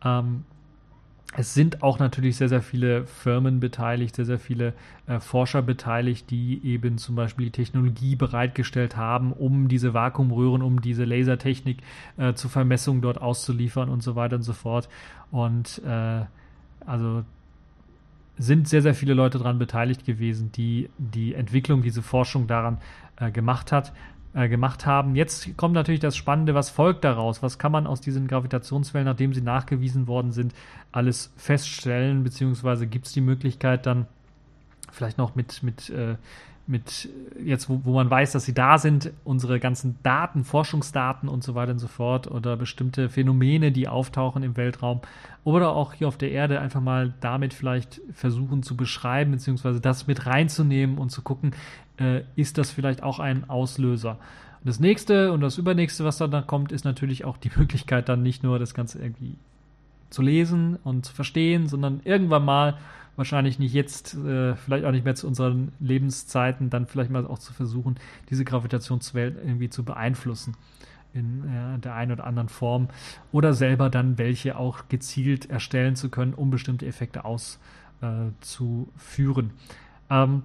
Ähm, es sind auch natürlich sehr, sehr viele Firmen beteiligt, sehr, sehr viele äh, Forscher beteiligt, die eben zum Beispiel die Technologie bereitgestellt haben, um diese Vakuumröhren, um diese Lasertechnik äh, zur Vermessung dort auszuliefern und so weiter und so fort. Und äh, also sind sehr, sehr viele Leute daran beteiligt gewesen, die die Entwicklung, diese Forschung daran äh, gemacht hat äh, gemacht haben. Jetzt kommt natürlich das Spannende, was folgt daraus? Was kann man aus diesen Gravitationswellen, nachdem sie nachgewiesen worden sind, alles feststellen? Beziehungsweise gibt es die Möglichkeit dann vielleicht noch mit, mit äh, mit jetzt, wo, wo man weiß, dass sie da sind, unsere ganzen Daten, Forschungsdaten und so weiter und so fort oder bestimmte Phänomene, die auftauchen im Weltraum oder auch hier auf der Erde einfach mal damit vielleicht versuchen zu beschreiben, beziehungsweise das mit reinzunehmen und zu gucken, äh, ist das vielleicht auch ein Auslöser. Und das nächste und das übernächste, was dann kommt, ist natürlich auch die Möglichkeit, dann nicht nur das Ganze irgendwie zu lesen und zu verstehen, sondern irgendwann mal wahrscheinlich nicht jetzt, äh, vielleicht auch nicht mehr zu unseren Lebenszeiten, dann vielleicht mal auch zu versuchen, diese Gravitationswelt irgendwie zu beeinflussen in äh, der einen oder anderen Form oder selber dann welche auch gezielt erstellen zu können, um bestimmte Effekte auszuführen. Äh, ähm,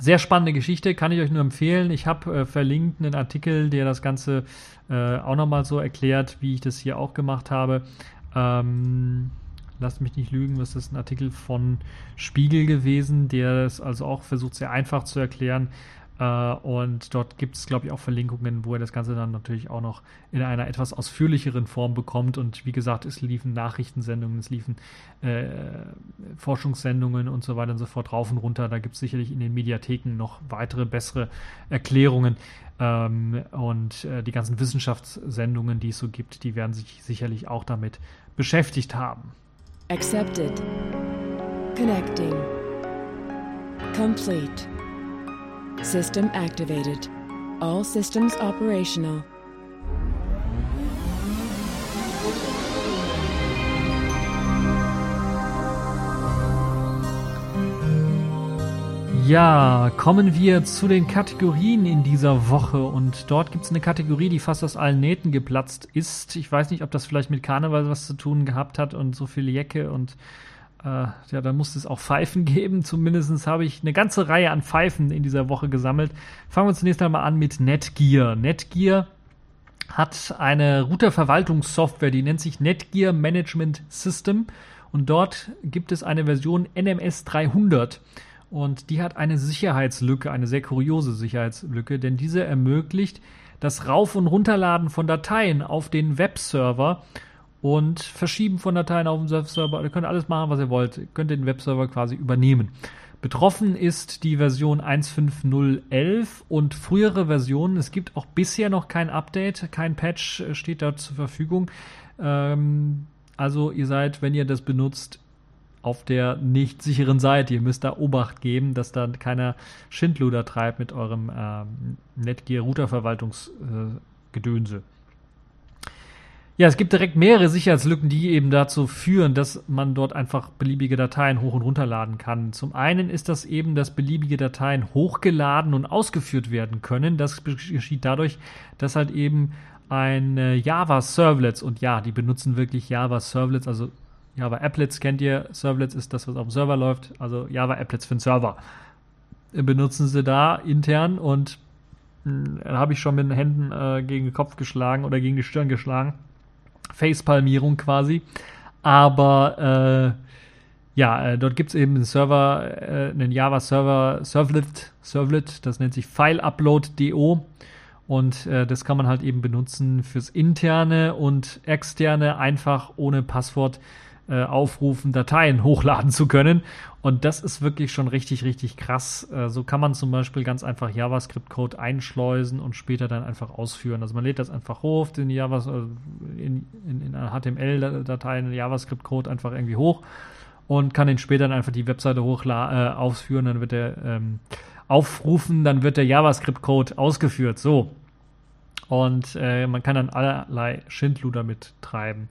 sehr spannende Geschichte, kann ich euch nur empfehlen. Ich habe äh, verlinkt einen Artikel, der das Ganze äh, auch nochmal so erklärt, wie ich das hier auch gemacht habe. Ähm, lasst mich nicht lügen, das ist ein Artikel von Spiegel gewesen, der es also auch versucht, sehr einfach zu erklären. Äh, und dort gibt es, glaube ich, auch Verlinkungen, wo ihr das Ganze dann natürlich auch noch in einer etwas ausführlicheren Form bekommt. Und wie gesagt, es liefen Nachrichtensendungen, es liefen äh, Forschungssendungen und so weiter und so fort rauf und runter. Da gibt es sicherlich in den Mediatheken noch weitere, bessere Erklärungen. Ähm, und äh, die ganzen Wissenschaftssendungen, die es so gibt, die werden sich sicherlich auch damit beschäftigt haben. Accepted. Connecting. Complete. System activated. All systems operational. Ja, kommen wir zu den Kategorien in dieser Woche. Und dort gibt es eine Kategorie, die fast aus allen Nähten geplatzt ist. Ich weiß nicht, ob das vielleicht mit Karneval was zu tun gehabt hat und so viel Jacke und äh, ja, da muss es auch Pfeifen geben. Zumindest habe ich eine ganze Reihe an Pfeifen in dieser Woche gesammelt. Fangen wir zunächst einmal an mit Netgear. Netgear hat eine Routerverwaltungssoftware, die nennt sich Netgear Management System. Und dort gibt es eine Version NMS 300. Und die hat eine Sicherheitslücke, eine sehr kuriose Sicherheitslücke, denn diese ermöglicht das Rauf- und Runterladen von Dateien auf den Webserver und Verschieben von Dateien auf dem Webserver. Ihr könnt alles machen, was ihr wollt. Ihr könnt den Webserver quasi übernehmen. Betroffen ist die Version 1.5.0.11 und frühere Versionen. Es gibt auch bisher noch kein Update, kein Patch steht da zur Verfügung. Ähm, also ihr seid, wenn ihr das benutzt, auf der nicht sicheren Seite. Ihr müsst da Obacht geben, dass da keiner Schindluder treibt mit eurem ähm, Netgear-Routerverwaltungsgedönse. Äh, ja, es gibt direkt mehrere Sicherheitslücken, die eben dazu führen, dass man dort einfach beliebige Dateien hoch und runterladen kann. Zum einen ist das eben, dass beliebige Dateien hochgeladen und ausgeführt werden können. Das geschieht dadurch, dass halt eben ein Java Servlets und ja, die benutzen wirklich Java Servlets, also Java Applets kennt ihr. Servlets ist das, was auf dem Server läuft. Also Java Applets für den Server. Benutzen sie da intern und hm, habe ich schon mit den Händen äh, gegen den Kopf geschlagen oder gegen die Stirn geschlagen. Facepalmierung quasi. Aber äh, ja, äh, dort gibt es eben einen Server, äh, einen Java Server Servlet, Servlet, das nennt sich File Upload DO. Und äh, das kann man halt eben benutzen fürs interne und externe, einfach ohne Passwort äh, aufrufen, Dateien hochladen zu können. Und das ist wirklich schon richtig, richtig krass. Äh, so kann man zum Beispiel ganz einfach JavaScript-Code einschleusen und später dann einfach ausführen. Also man lädt das einfach hoch, den Java, äh, in, in, in HTML-Dateien, JavaScript-Code einfach irgendwie hoch und kann den später dann einfach die Webseite hoch äh, ausführen. Dann wird er ähm, aufrufen, dann wird der JavaScript-Code ausgeführt. So. Und äh, man kann dann allerlei Schindluder mittreiben.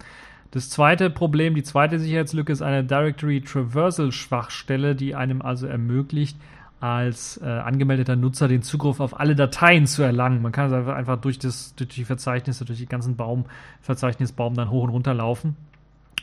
Das zweite Problem, die zweite Sicherheitslücke ist eine Directory Traversal Schwachstelle, die einem also ermöglicht, als äh, angemeldeter Nutzer den Zugriff auf alle Dateien zu erlangen. Man kann also einfach, durch, das, durch die Verzeichnisse, durch den ganzen Baum, Verzeichnisbaum dann hoch und runter laufen.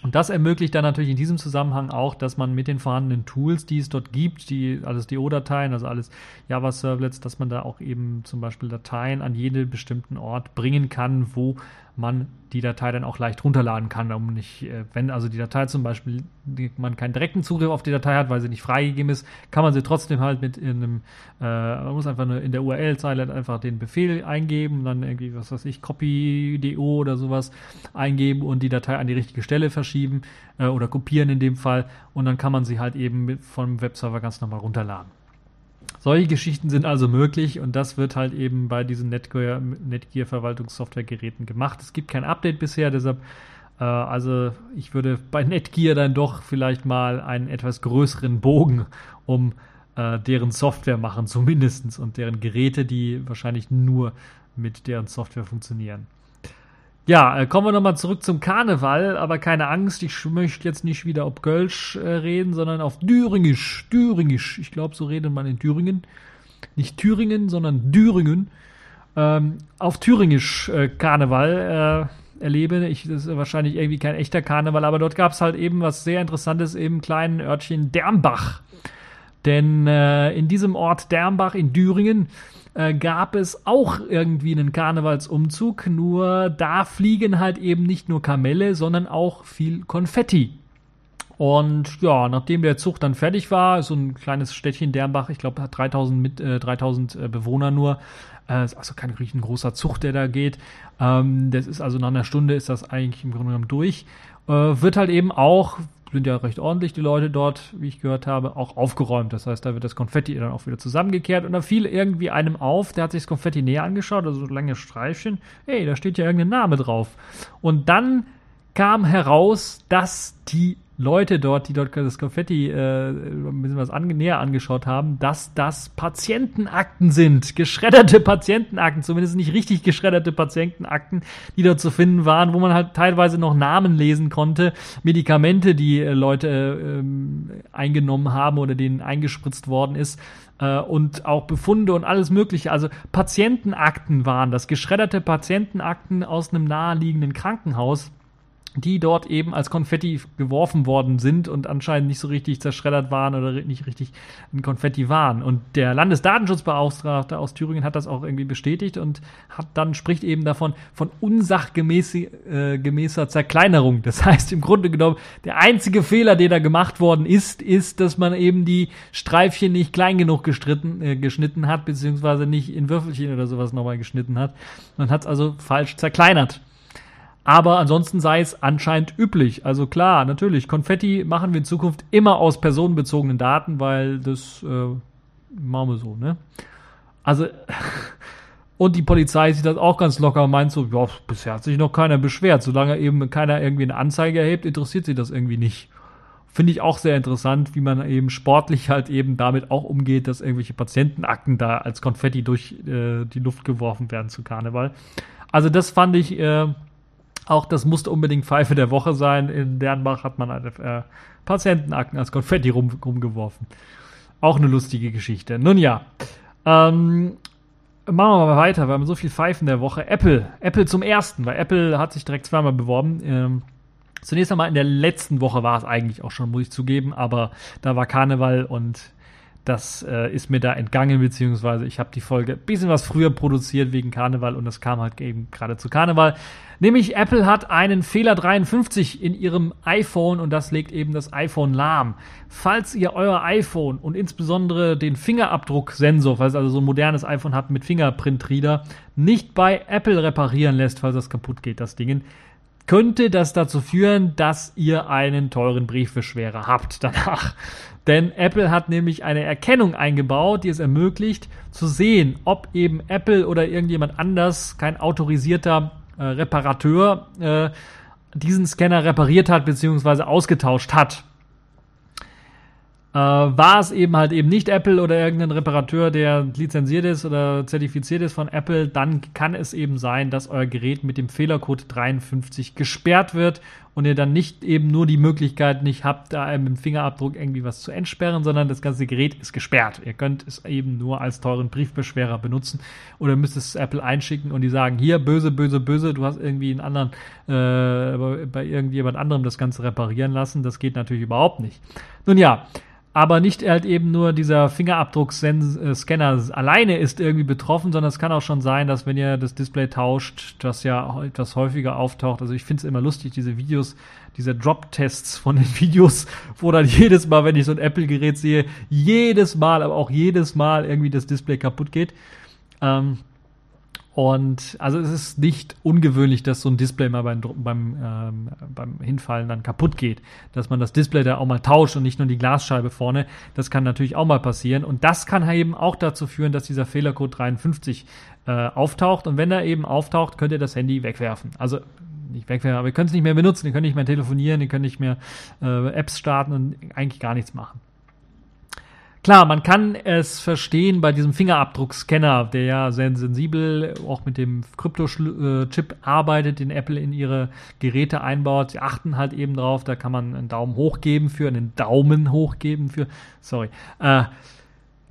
Und das ermöglicht dann natürlich in diesem Zusammenhang auch, dass man mit den vorhandenen Tools, die es dort gibt, die alles DO-Dateien, also alles Java-Servlets, dass man da auch eben zum Beispiel Dateien an jeden bestimmten Ort bringen kann, wo man die Datei dann auch leicht runterladen kann. Um nicht, äh, wenn also die Datei zum Beispiel, man keinen direkten Zugriff auf die Datei hat, weil sie nicht freigegeben ist, kann man sie trotzdem halt mit in einem, äh, man muss einfach nur in der URL-Zeile einfach den Befehl eingeben, dann irgendwie, was weiß ich, copy.do oder sowas eingeben und die Datei an die richtige Stelle verschieben äh, oder kopieren in dem Fall und dann kann man sie halt eben mit, vom Webserver ganz normal runterladen. Solche Geschichten sind also möglich und das wird halt eben bei diesen Netgear, Netgear Verwaltungssoftwaregeräten gemacht. Es gibt kein Update bisher, deshalb äh, also ich würde bei Netgear dann doch vielleicht mal einen etwas größeren Bogen um äh, deren Software machen, zumindest und deren Geräte, die wahrscheinlich nur mit deren Software funktionieren. Ja, äh, kommen wir nochmal zurück zum Karneval, aber keine Angst, ich möchte jetzt nicht wieder auf Gölsch äh, reden, sondern auf Düringisch. Düringisch. Ich glaube, so redet man in Thüringen. Nicht Thüringen, sondern Düringen. Ähm, auf Thüringisch äh, Karneval äh, erlebe. Ich, das ist wahrscheinlich irgendwie kein echter Karneval, aber dort gab es halt eben was sehr Interessantes im kleinen Örtchen Dermbach. Denn äh, in diesem Ort Dermbach in Düringen äh, gab es auch irgendwie einen Karnevalsumzug, nur da fliegen halt eben nicht nur Kamelle, sondern auch viel Konfetti. Und ja, nachdem der Zug dann fertig war, so ein kleines Städtchen Dermbach, ich glaube, hat 3000, mit, äh, 3000 äh, Bewohner nur, äh, also kein richtig großer Zug, der da geht. Ähm, das ist also nach einer Stunde ist das eigentlich im Grunde genommen durch. Äh, wird halt eben auch sind ja recht ordentlich die Leute dort, wie ich gehört habe, auch aufgeräumt. Das heißt, da wird das Konfetti dann auch wieder zusammengekehrt und da fiel irgendwie einem auf, der hat sich das Konfetti näher angeschaut, also so lange Streifchen, hey, da steht ja irgendein Name drauf. Und dann kam heraus, dass die Leute dort, die dort das Konfetti äh, ein bisschen was ange näher angeschaut haben, dass das Patientenakten sind. Geschredderte Patientenakten, zumindest nicht richtig geschredderte Patientenakten, die dort zu finden waren, wo man halt teilweise noch Namen lesen konnte, Medikamente, die äh, Leute äh, eingenommen haben oder denen eingespritzt worden ist äh, und auch Befunde und alles Mögliche. Also Patientenakten waren das, geschredderte Patientenakten aus einem naheliegenden Krankenhaus die dort eben als Konfetti geworfen worden sind und anscheinend nicht so richtig zerschreddert waren oder nicht richtig ein Konfetti waren. Und der Landesdatenschutzbeauftragte aus Thüringen hat das auch irgendwie bestätigt und hat dann spricht eben davon von unsachgemäßer äh, Zerkleinerung. Das heißt im Grunde genommen, der einzige Fehler, der da gemacht worden ist, ist, dass man eben die Streifchen nicht klein genug gestritten, äh, geschnitten hat, beziehungsweise nicht in Würfelchen oder sowas nochmal geschnitten hat. Man hat es also falsch zerkleinert. Aber ansonsten sei es anscheinend üblich. Also klar, natürlich, Konfetti machen wir in Zukunft immer aus personenbezogenen Daten, weil das äh, machen wir so, ne? Also, und die Polizei sieht das auch ganz locker und meint so, ja, bisher hat sich noch keiner beschwert. Solange eben keiner irgendwie eine Anzeige erhebt, interessiert sie das irgendwie nicht. Finde ich auch sehr interessant, wie man eben sportlich halt eben damit auch umgeht, dass irgendwelche Patientenakten da als Konfetti durch äh, die Luft geworfen werden zu Karneval. Also das fand ich äh, auch das musste unbedingt Pfeife der Woche sein. In Dernbach hat man eine, äh, Patientenakten als Konfetti rum, rumgeworfen. Auch eine lustige Geschichte. Nun ja, ähm, machen wir mal weiter. Wir haben so viel Pfeifen der Woche. Apple, Apple zum ersten, weil Apple hat sich direkt zweimal beworben. Ähm, zunächst einmal in der letzten Woche war es eigentlich auch schon, muss ich zugeben, aber da war Karneval und das äh, ist mir da entgangen, beziehungsweise ich habe die Folge ein bisschen was früher produziert wegen Karneval und das kam halt eben gerade zu Karneval. Nämlich Apple hat einen Fehler 53 in ihrem iPhone und das legt eben das iPhone lahm. Falls ihr euer iPhone und insbesondere den Fingerabdrucksensor, falls ihr also so ein modernes iPhone habt mit Fingerprint-Reader, nicht bei Apple reparieren lässt, falls das kaputt geht, das Ding, könnte das dazu führen, dass ihr einen teuren Briefbeschwerer habt danach. Denn Apple hat nämlich eine Erkennung eingebaut, die es ermöglicht zu sehen, ob eben Apple oder irgendjemand anders, kein autorisierter äh, Reparateur, äh, diesen Scanner repariert hat bzw. ausgetauscht hat. Äh, war es eben halt eben nicht Apple oder irgendein Reparateur, der lizenziert ist oder zertifiziert ist von Apple, dann kann es eben sein, dass euer Gerät mit dem Fehlercode 53 gesperrt wird und ihr dann nicht eben nur die Möglichkeit nicht habt, da mit dem Fingerabdruck irgendwie was zu entsperren, sondern das ganze Gerät ist gesperrt. Ihr könnt es eben nur als teuren Briefbeschwerer benutzen oder müsst es Apple einschicken und die sagen, hier, böse, böse, böse, du hast irgendwie einen anderen, äh, bei irgendjemand anderem das Ganze reparieren lassen. Das geht natürlich überhaupt nicht. Nun ja, aber nicht halt eben nur dieser Fingerabdruckscanner alleine ist irgendwie betroffen, sondern es kann auch schon sein, dass wenn ihr das Display tauscht, das ja etwas häufiger auftaucht. Also ich finde es immer lustig, diese Videos, diese Drop-Tests von den Videos, wo dann jedes Mal, wenn ich so ein Apple-Gerät sehe, jedes Mal, aber auch jedes Mal irgendwie das Display kaputt geht. Ähm, Und also es ist nicht ungewöhnlich, dass so ein Display mal beim, beim, ähm, beim Hinfallen dann kaputt geht. Dass man das Display da auch mal tauscht und nicht nur die Glasscheibe vorne. Das kann natürlich auch mal passieren. Und das kann eben auch dazu führen, dass dieser Fehlercode 53 äh, auftaucht. Und wenn er eben auftaucht, könnt ihr das Handy wegwerfen. Also nicht wegwerfen, aber ihr könnt es nicht mehr benutzen, ihr könnt nicht mehr telefonieren, ihr könnt nicht mehr äh, Apps starten und eigentlich gar nichts machen. Klar, man kann es verstehen bei diesem Fingerabdruckscanner, der ja sehr sensibel auch mit dem Kryptochip arbeitet, den Apple in ihre Geräte einbaut. Sie achten halt eben drauf, da kann man einen Daumen hoch geben für, einen Daumen hoch geben für, sorry, äh,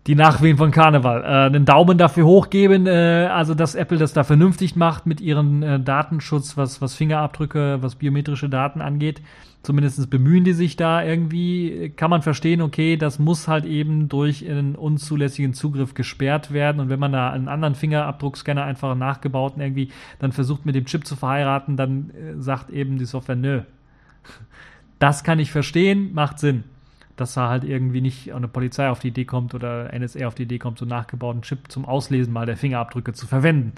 die Nachwehen von Karneval. Äh, einen Daumen dafür hochgeben, äh, also dass Apple das da vernünftig macht mit ihren äh, Datenschutz, was, was Fingerabdrücke, was biometrische Daten angeht. Zumindest bemühen die sich da irgendwie, kann man verstehen, okay, das muss halt eben durch einen unzulässigen Zugriff gesperrt werden. Und wenn man da einen anderen Fingerabdruckscanner einfach nachgebauten irgendwie dann versucht mit dem Chip zu verheiraten, dann äh, sagt eben die Software, nö. Das kann ich verstehen, macht Sinn. Dass da halt irgendwie nicht eine Polizei auf die Idee kommt oder NSA auf die Idee kommt, so einen nachgebauten Chip zum Auslesen mal der Fingerabdrücke zu verwenden.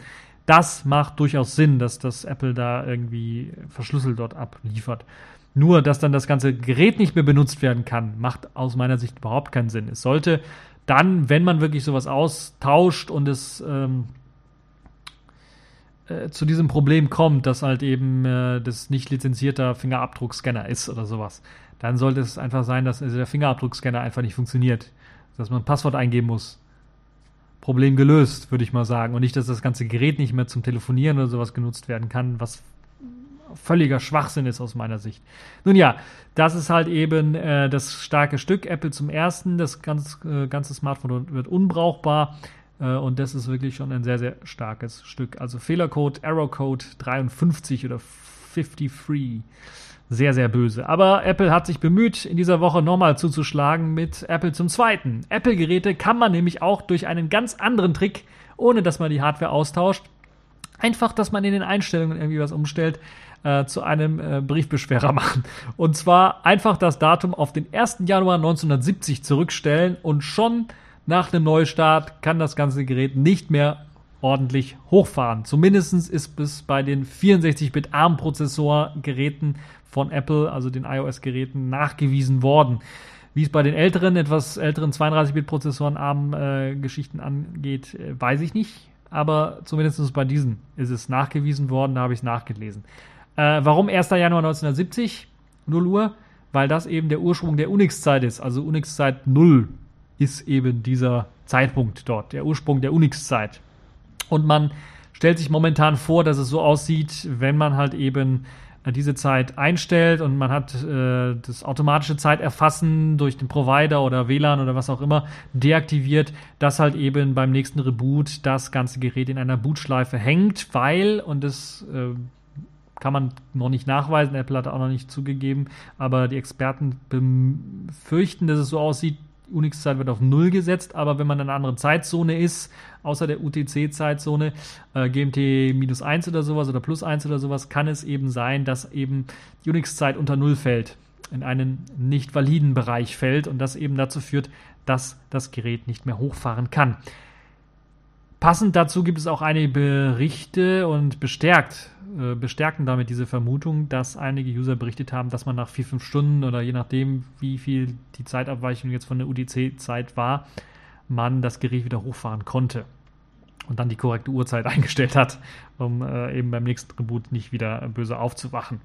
Das macht durchaus Sinn, dass das Apple da irgendwie verschlüsselt dort abliefert. Nur, dass dann das ganze Gerät nicht mehr benutzt werden kann, macht aus meiner Sicht überhaupt keinen Sinn. Es sollte dann, wenn man wirklich sowas austauscht und es ähm, äh, zu diesem Problem kommt, dass halt eben äh, das nicht lizenzierter Fingerabdruckscanner ist oder sowas, dann sollte es einfach sein, dass also der Fingerabdruckscanner einfach nicht funktioniert. Dass man ein Passwort eingeben muss. Problem gelöst, würde ich mal sagen. Und nicht, dass das ganze Gerät nicht mehr zum Telefonieren oder sowas genutzt werden kann, was völliger Schwachsinn ist aus meiner Sicht. Nun ja, das ist halt eben äh, das starke Stück. Apple zum ersten, das ganz, äh, ganze Smartphone wird unbrauchbar. Äh, und das ist wirklich schon ein sehr, sehr starkes Stück. Also Fehlercode, Errorcode 53 oder 53. Sehr, sehr böse. Aber Apple hat sich bemüht, in dieser Woche nochmal zuzuschlagen mit Apple zum zweiten. Apple-Geräte kann man nämlich auch durch einen ganz anderen Trick, ohne dass man die Hardware austauscht, einfach, dass man in den Einstellungen irgendwie was umstellt, äh, zu einem äh, Briefbeschwerer machen. Und zwar einfach das Datum auf den 1. Januar 1970 zurückstellen und schon nach einem Neustart kann das ganze Gerät nicht mehr ordentlich hochfahren. Zumindest ist es bei den 64-Bit ARM-Prozessor-Geräten von Apple, also den iOS-Geräten, nachgewiesen worden. Wie es bei den älteren, etwas älteren 32-Bit-Prozessoren ARM-Geschichten äh, angeht, äh, weiß ich nicht. Aber zumindest bei diesen ist es nachgewiesen worden, da habe ich es nachgelesen. Äh, warum 1. Januar 1970, 0 Uhr? Weil das eben der Ursprung der Unix-Zeit ist. Also Unix-Zeit 0 ist eben dieser Zeitpunkt dort, der Ursprung der Unix-Zeit. Und man stellt sich momentan vor, dass es so aussieht, wenn man halt eben äh, diese Zeit einstellt und man hat äh, das automatische Zeiterfassen durch den Provider oder WLAN oder was auch immer deaktiviert, dass halt eben beim nächsten Reboot das ganze Gerät in einer Bootschleife hängt, weil, und das äh, kann man noch nicht nachweisen, Apple hat auch noch nicht zugegeben, aber die Experten befürchten, dass es so aussieht, Unix-Zeit wird auf Null gesetzt, aber wenn man in einer anderen Zeitzone ist, außer der UTC-Zeitzone, äh, GMT-1 oder sowas oder plus 1 oder sowas, kann es eben sein, dass eben die Unix-Zeit unter Null fällt, in einen nicht validen Bereich fällt und das eben dazu führt, dass das Gerät nicht mehr hochfahren kann. Passend dazu gibt es auch einige Berichte und bestärkt, äh, bestärken damit diese Vermutung, dass einige User berichtet haben, dass man nach vier, fünf Stunden oder je nachdem, wie viel die Zeitabweichung jetzt von der UDC-Zeit war, man das Gerät wieder hochfahren konnte und dann die korrekte Uhrzeit eingestellt hat, um äh, eben beim nächsten Reboot nicht wieder böse aufzuwachen.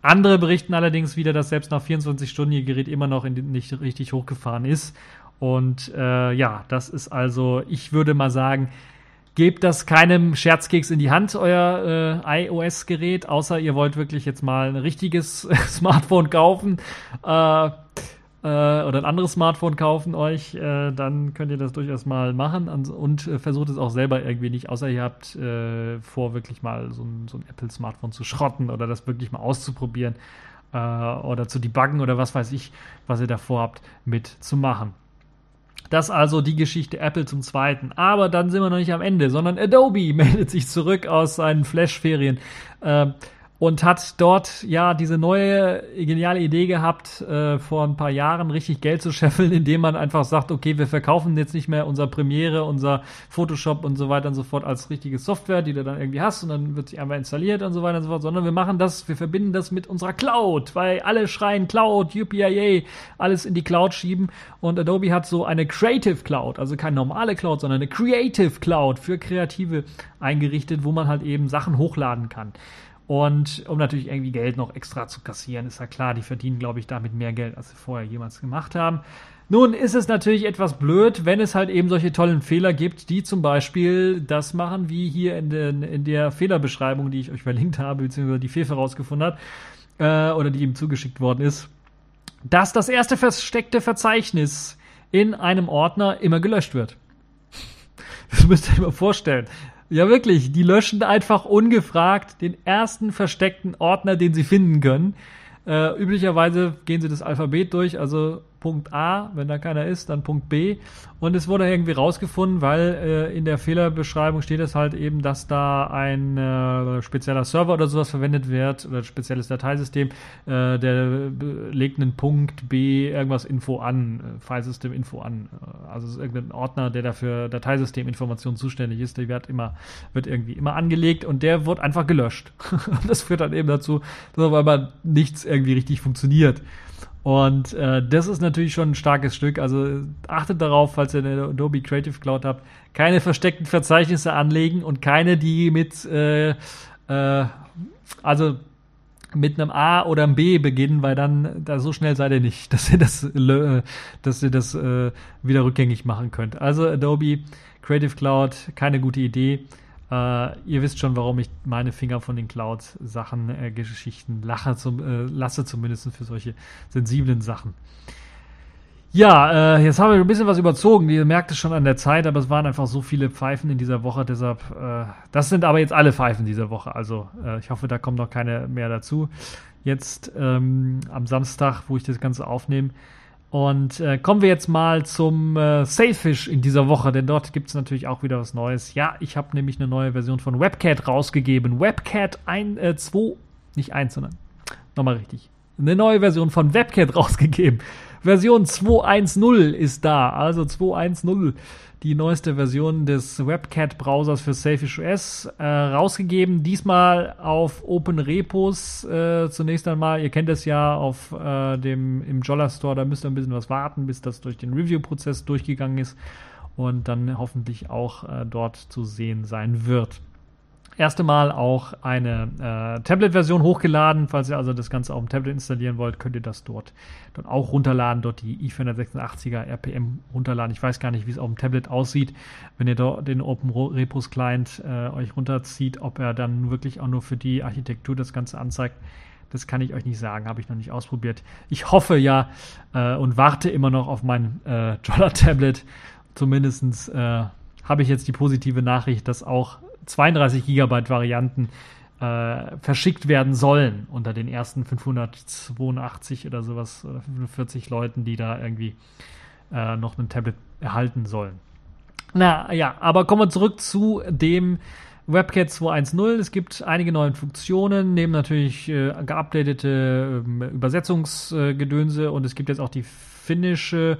Andere berichten allerdings wieder, dass selbst nach 24 Stunden ihr Gerät immer noch die, nicht richtig hochgefahren ist. Und äh, ja, das ist also, ich würde mal sagen, Gebt das keinem Scherzkeks in die Hand, euer äh, iOS-Gerät, außer ihr wollt wirklich jetzt mal ein richtiges Smartphone kaufen äh, äh, oder ein anderes Smartphone kaufen euch, äh, dann könnt ihr das durchaus mal machen und äh, versucht es auch selber irgendwie nicht, außer ihr habt äh, vor, wirklich mal so ein, so ein Apple-Smartphone zu schrotten oder das wirklich mal auszuprobieren oder zu debuggen oder was weiß ich, was ihr davor habt mitzumachen. Das also die Geschichte Apple zum zweiten. Aber dann sind wir noch nicht am Ende, sondern Adobe meldet sich zurück aus seinen Flash-Ferien. Äh, und hat dort ja diese neue geniale Idee gehabt, äh, vor ein paar Jahren richtig Geld zu scheffeln, indem man einfach sagt, okay, wir verkaufen jetzt nicht mehr unser Premiere, unser Photoshop und so weiter und so fort als richtige Software, die du dann irgendwie hast und dann wird sie einmal installiert und so weiter und so fort, sondern wir machen das, wir verbinden das mit unserer Cloud, weil alle schreien Cloud, UPIA, alles in die Cloud schieben und Adobe hat so eine Creative Cloud, also keine normale Cloud, sondern eine Creative Cloud für Kreative eingerichtet, wo man halt eben Sachen hochladen kann. Und um natürlich irgendwie Geld noch extra zu kassieren, ist ja klar, die verdienen, glaube ich, damit mehr Geld, als sie vorher jemals gemacht haben. Nun ist es natürlich etwas blöd, wenn es halt eben solche tollen Fehler gibt, die zum Beispiel das machen, wie hier in, den, in der Fehlerbeschreibung, die ich euch verlinkt habe, beziehungsweise die Fefe rausgefunden hat, äh, oder die ihm zugeschickt worden ist, dass das erste versteckte Verzeichnis in einem Ordner immer gelöscht wird. Das müsst ihr euch mal vorstellen. Ja, wirklich. Die löschen einfach ungefragt den ersten versteckten Ordner, den sie finden können. Äh, üblicherweise gehen sie das Alphabet durch, also Punkt A, wenn da keiner ist, dann Punkt B. Und es wurde irgendwie rausgefunden, weil äh, in der Fehlerbeschreibung steht es halt eben, dass da ein äh, spezieller Server oder sowas verwendet wird oder ein spezielles Dateisystem, äh, der legt einen Punkt B irgendwas Info an, äh, Filesystem Info an. Äh, also es ist irgendein Ordner, der dafür Dateisysteminformationen zuständig ist, der wird immer, wird irgendwie immer angelegt und der wird einfach gelöscht. das führt dann eben dazu, dass auf einmal nichts irgendwie richtig funktioniert. Und äh, das ist natürlich schon ein starkes Stück. Also achtet darauf, falls ihr eine Adobe Creative Cloud habt, keine versteckten Verzeichnisse anlegen und keine, die mit, äh, äh, also mit einem A oder einem B beginnen, weil dann da so schnell seid ihr nicht, dass ihr das, äh, dass ihr das äh, wieder rückgängig machen könnt. Also Adobe Creative Cloud, keine gute Idee. Äh, ihr wisst schon, warum ich meine Finger von den Cloud-Sachen, äh, Geschichten lache, zum, äh, lasse, zumindest für solche sensiblen Sachen. Ja, äh, jetzt haben wir ein bisschen was überzogen. Ihr merkt es schon an der Zeit, aber es waren einfach so viele Pfeifen in dieser Woche. Deshalb, äh, das sind aber jetzt alle Pfeifen dieser Woche. Also äh, ich hoffe, da kommt noch keine mehr dazu. Jetzt ähm, am Samstag, wo ich das Ganze aufnehme, und äh, kommen wir jetzt mal zum äh, Sailfish in dieser Woche, denn dort gibt es natürlich auch wieder was Neues. Ja, ich habe nämlich eine neue Version von WebCat rausgegeben. WebCat 1, äh, 2, nicht 1, sondern nochmal richtig. Eine neue Version von WebCat rausgegeben. Version 2.1.0 ist da, also 2.1.0 die neueste Version des WebCat-Browsers für Selfish OS äh, rausgegeben. Diesmal auf Open Repos äh, zunächst einmal. Ihr kennt es ja auf äh, dem im Jolla Store, da müsst ihr ein bisschen was warten, bis das durch den Review-Prozess durchgegangen ist und dann hoffentlich auch äh, dort zu sehen sein wird erste Mal auch eine äh, Tablet-Version hochgeladen. Falls ihr also das Ganze auf dem Tablet installieren wollt, könnt ihr das dort dann auch runterladen, dort die i486er RPM runterladen. Ich weiß gar nicht, wie es auf dem Tablet aussieht, wenn ihr dort den Open Repos Client äh, euch runterzieht, ob er dann wirklich auch nur für die Architektur das Ganze anzeigt. Das kann ich euch nicht sagen, habe ich noch nicht ausprobiert. Ich hoffe ja äh, und warte immer noch auf mein äh, Jolla-Tablet. Zumindest äh, habe ich jetzt die positive Nachricht, dass auch 32 Gigabyte Varianten äh, verschickt werden sollen unter den ersten 582 oder sowas oder 45 Leuten, die da irgendwie äh, noch ein Tablet erhalten sollen. Na ja, aber kommen wir zurück zu dem WebCat 2.1.0. Es gibt einige neue Funktionen, neben natürlich äh, geupdatete äh, Übersetzungsgedönse und es gibt jetzt auch die finnische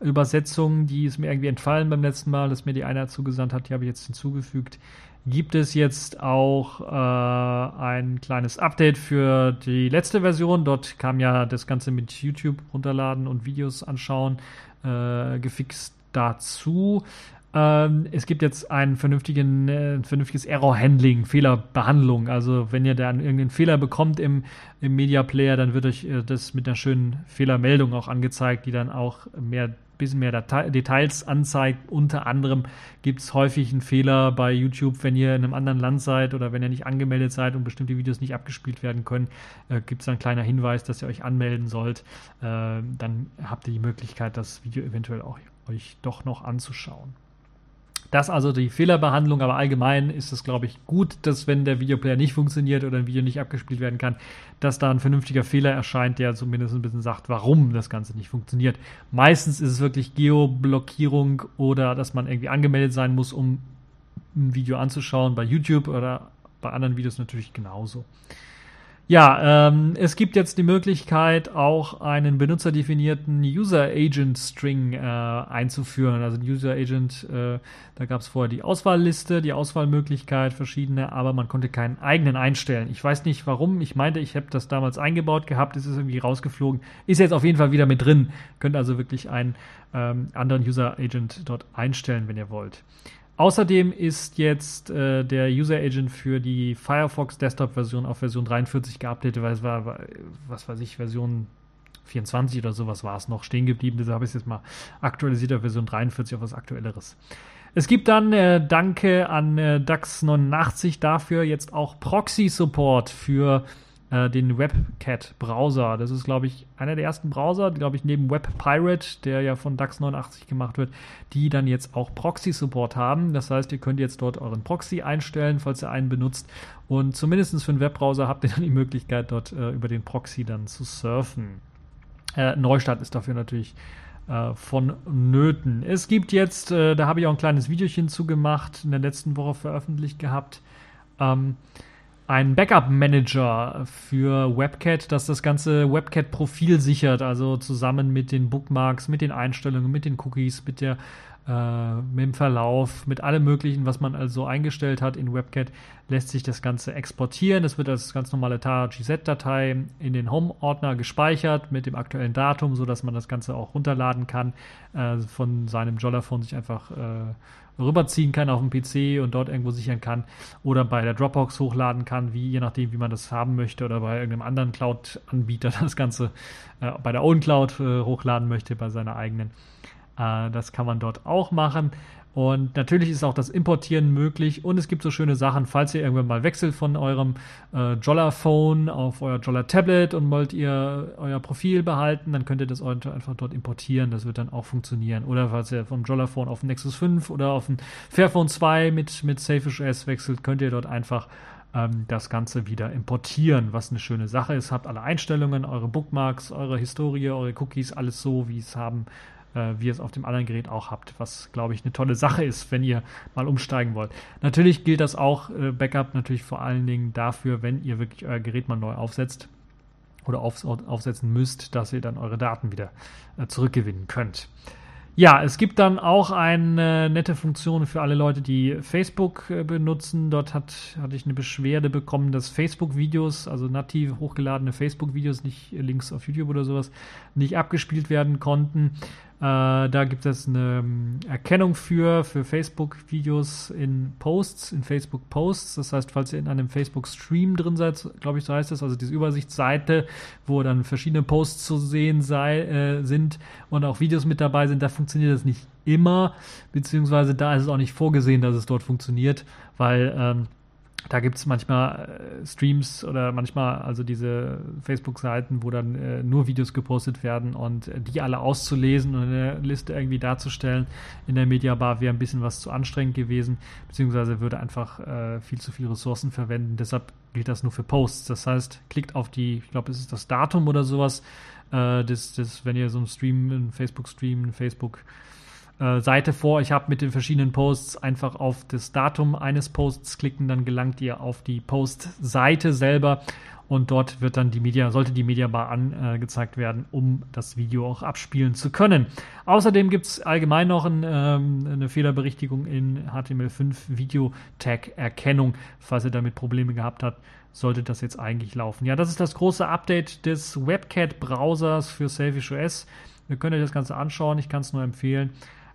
Übersetzung, die ist mir irgendwie entfallen beim letzten Mal, dass mir die einer zugesandt hat, die habe ich jetzt hinzugefügt gibt es jetzt auch äh, ein kleines Update für die letzte Version. Dort kam ja das Ganze mit YouTube runterladen und Videos anschauen äh, gefixt dazu. Ähm, es gibt jetzt ein, vernünftigen, äh, vernünftiges Error-Handling, Fehlerbehandlung. Also wenn ihr dann irgendeinen Fehler bekommt im, im Media Player, dann wird euch äh, das mit einer schönen Fehlermeldung auch angezeigt, die dann auch mehr bisschen mehr Date Details anzeigt. Unter anderem gibt es häufig einen Fehler bei YouTube, wenn ihr in einem anderen Land seid oder wenn ihr nicht angemeldet seid und bestimmte Videos nicht abgespielt werden können, äh, gibt es einen kleiner Hinweis, dass ihr euch anmelden sollt. Äh, dann habt ihr die Möglichkeit, das Video eventuell auch euch doch noch anzuschauen. Das also die Fehlerbehandlung, aber allgemein ist es, glaube ich, gut, dass wenn der Videoplayer nicht funktioniert oder ein Video nicht abgespielt werden kann, dass da ein vernünftiger Fehler erscheint, der zumindest ein bisschen sagt, warum das Ganze nicht funktioniert. Meistens ist es wirklich Geoblockierung oder dass man irgendwie angemeldet sein muss, um ein Video anzuschauen bei YouTube oder bei anderen Videos natürlich genauso. Ja, ähm, es gibt jetzt die Möglichkeit, auch einen benutzerdefinierten User Agent String äh, einzuführen. Also User Agent, äh, da gab es vorher die Auswahlliste, die Auswahlmöglichkeit, verschiedene, aber man konnte keinen eigenen einstellen. Ich weiß nicht warum. Ich meinte, ich habe das damals eingebaut gehabt, es ist irgendwie rausgeflogen. Ist jetzt auf jeden Fall wieder mit drin. Könnt also wirklich einen ähm, anderen User Agent dort einstellen, wenn ihr wollt. Außerdem ist jetzt äh, der User Agent für die Firefox Desktop Version auf Version 43 geupdatet, weil es war, was weiß ich, Version 24 oder sowas war es noch stehen geblieben. Deshalb habe ich es jetzt mal aktualisiert auf Version 43 auf was aktuelleres. Es gibt dann, äh, danke an äh, DAX89 dafür jetzt auch Proxy-Support für äh, den WebCat-Browser. Das ist, glaube ich, einer der ersten Browser, glaube ich, neben WebPirate, der ja von DAX 89 gemacht wird, die dann jetzt auch Proxy-Support haben. Das heißt, ihr könnt jetzt dort euren Proxy einstellen, falls ihr einen benutzt. Und zumindest für einen Webbrowser habt ihr dann die Möglichkeit, dort äh, über den Proxy dann zu surfen. Äh, Neustart ist dafür natürlich äh, vonnöten. Es gibt jetzt, äh, da habe ich auch ein kleines Videochen zugemacht, in der letzten Woche veröffentlicht gehabt. Ähm, ein Backup-Manager für WebCat, das das ganze WebCat-Profil sichert, also zusammen mit den Bookmarks, mit den Einstellungen, mit den Cookies, mit der äh, mit dem Verlauf, mit allem möglichen, was man also eingestellt hat in WebCat, lässt sich das Ganze exportieren. Das wird als ganz normale TAR-GZ-Datei in den Home-Ordner gespeichert mit dem aktuellen Datum, sodass man das Ganze auch runterladen kann, äh, von seinem Jollaphone sich einfach äh, rüberziehen kann auf dem PC und dort irgendwo sichern kann oder bei der Dropbox hochladen kann, wie je nachdem, wie man das haben möchte oder bei irgendeinem anderen Cloud-Anbieter das Ganze äh, bei der OwnCloud äh, hochladen möchte, bei seiner eigenen. Äh, das kann man dort auch machen. Und natürlich ist auch das Importieren möglich. Und es gibt so schöne Sachen, falls ihr irgendwann mal wechselt von eurem äh, Jolla-Phone auf euer Jolla-Tablet und wollt ihr euer Profil behalten, dann könnt ihr das einfach dort importieren. Das wird dann auch funktionieren. Oder falls ihr vom Jolla-Phone auf ein Nexus 5 oder auf ein Fairphone 2 mit, mit Safish OS wechselt, könnt ihr dort einfach ähm, das Ganze wieder importieren, was eine schöne Sache ist. Habt alle Einstellungen, eure Bookmarks, eure Historie, eure Cookies, alles so, wie es haben äh, wie ihr es auf dem anderen Gerät auch habt, was glaube ich eine tolle Sache ist, wenn ihr mal umsteigen wollt. Natürlich gilt das auch, äh, Backup natürlich vor allen Dingen dafür, wenn ihr wirklich euer Gerät mal neu aufsetzt oder auf, aufsetzen müsst, dass ihr dann eure Daten wieder äh, zurückgewinnen könnt. Ja, es gibt dann auch eine nette Funktion für alle Leute, die Facebook äh, benutzen. Dort hat, hatte ich eine Beschwerde bekommen, dass Facebook-Videos, also nativ hochgeladene Facebook-Videos, nicht Links auf YouTube oder sowas, nicht abgespielt werden konnten. Äh, da gibt es eine ähm, Erkennung für, für Facebook-Videos in Posts, in Facebook-Posts. Das heißt, falls ihr in einem Facebook-Stream drin seid, glaube ich, so heißt es, also diese Übersichtsseite, wo dann verschiedene Posts zu sehen sei, äh, sind und auch Videos mit dabei sind, da funktioniert das nicht immer, beziehungsweise da ist es auch nicht vorgesehen, dass es dort funktioniert, weil ähm, da gibt es manchmal äh, Streams oder manchmal also diese Facebook-Seiten, wo dann äh, nur Videos gepostet werden und äh, die alle auszulesen und eine Liste irgendwie darzustellen in der Mediabar wäre ein bisschen was zu anstrengend gewesen, beziehungsweise würde einfach äh, viel zu viele Ressourcen verwenden. Deshalb gilt das nur für Posts. Das heißt, klickt auf die, ich glaube, es ist das Datum oder sowas, äh, das, das, wenn ihr so einen Stream, einen Facebook-Stream, einen Facebook-, äh, Seite vor. Ich habe mit den verschiedenen Posts einfach auf das Datum eines Posts klicken, dann gelangt ihr auf die Post-Seite selber und dort wird dann die Media, sollte die Mediabar angezeigt werden, um das Video auch abspielen zu können. Außerdem gibt es allgemein noch ein, ähm, eine Fehlerberichtigung in HTML5 Video Tag Erkennung. Falls ihr damit Probleme gehabt habt, sollte das jetzt eigentlich laufen. Ja, das ist das große Update des WebCat Browsers für Selfish OS. Ihr könnt euch das Ganze anschauen, ich kann es nur empfehlen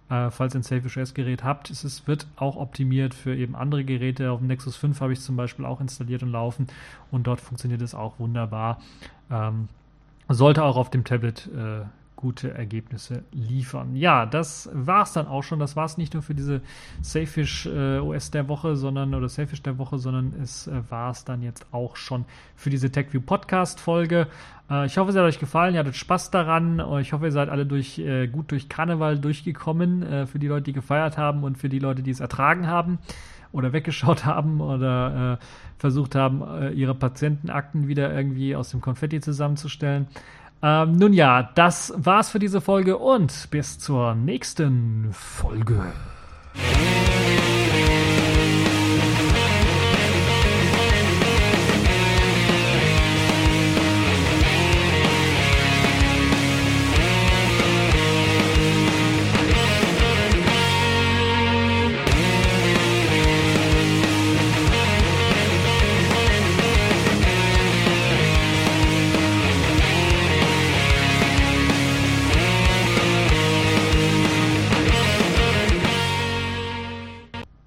äh, falls ihr ein Selfish OS-Gerät habt. Es ist, wird auch optimiert für eben andere Geräte. Auf dem Nexus 5 habe ich zum Beispiel auch installiert und laufen und dort funktioniert es auch wunderbar. Ähm, sollte auch auf dem Tablet äh, gute Ergebnisse liefern. Ja, das war es dann auch schon. Das war es nicht nur für diese Safish äh, OS der Woche, sondern oder Safish der Woche, sondern es äh, war es dann jetzt auch schon für diese TechView Podcast Folge. Äh, ich hoffe, es hat euch gefallen. Ihr hattet Spaß daran. Ich hoffe, ihr seid alle durch, äh, gut durch Karneval durchgekommen. Äh, für die Leute, die gefeiert haben und für die Leute, die es ertragen haben oder weggeschaut haben oder äh, versucht haben, äh, ihre Patientenakten wieder irgendwie aus dem Konfetti zusammenzustellen. Ähm, nun ja, das war's für diese Folge und bis zur nächsten Folge.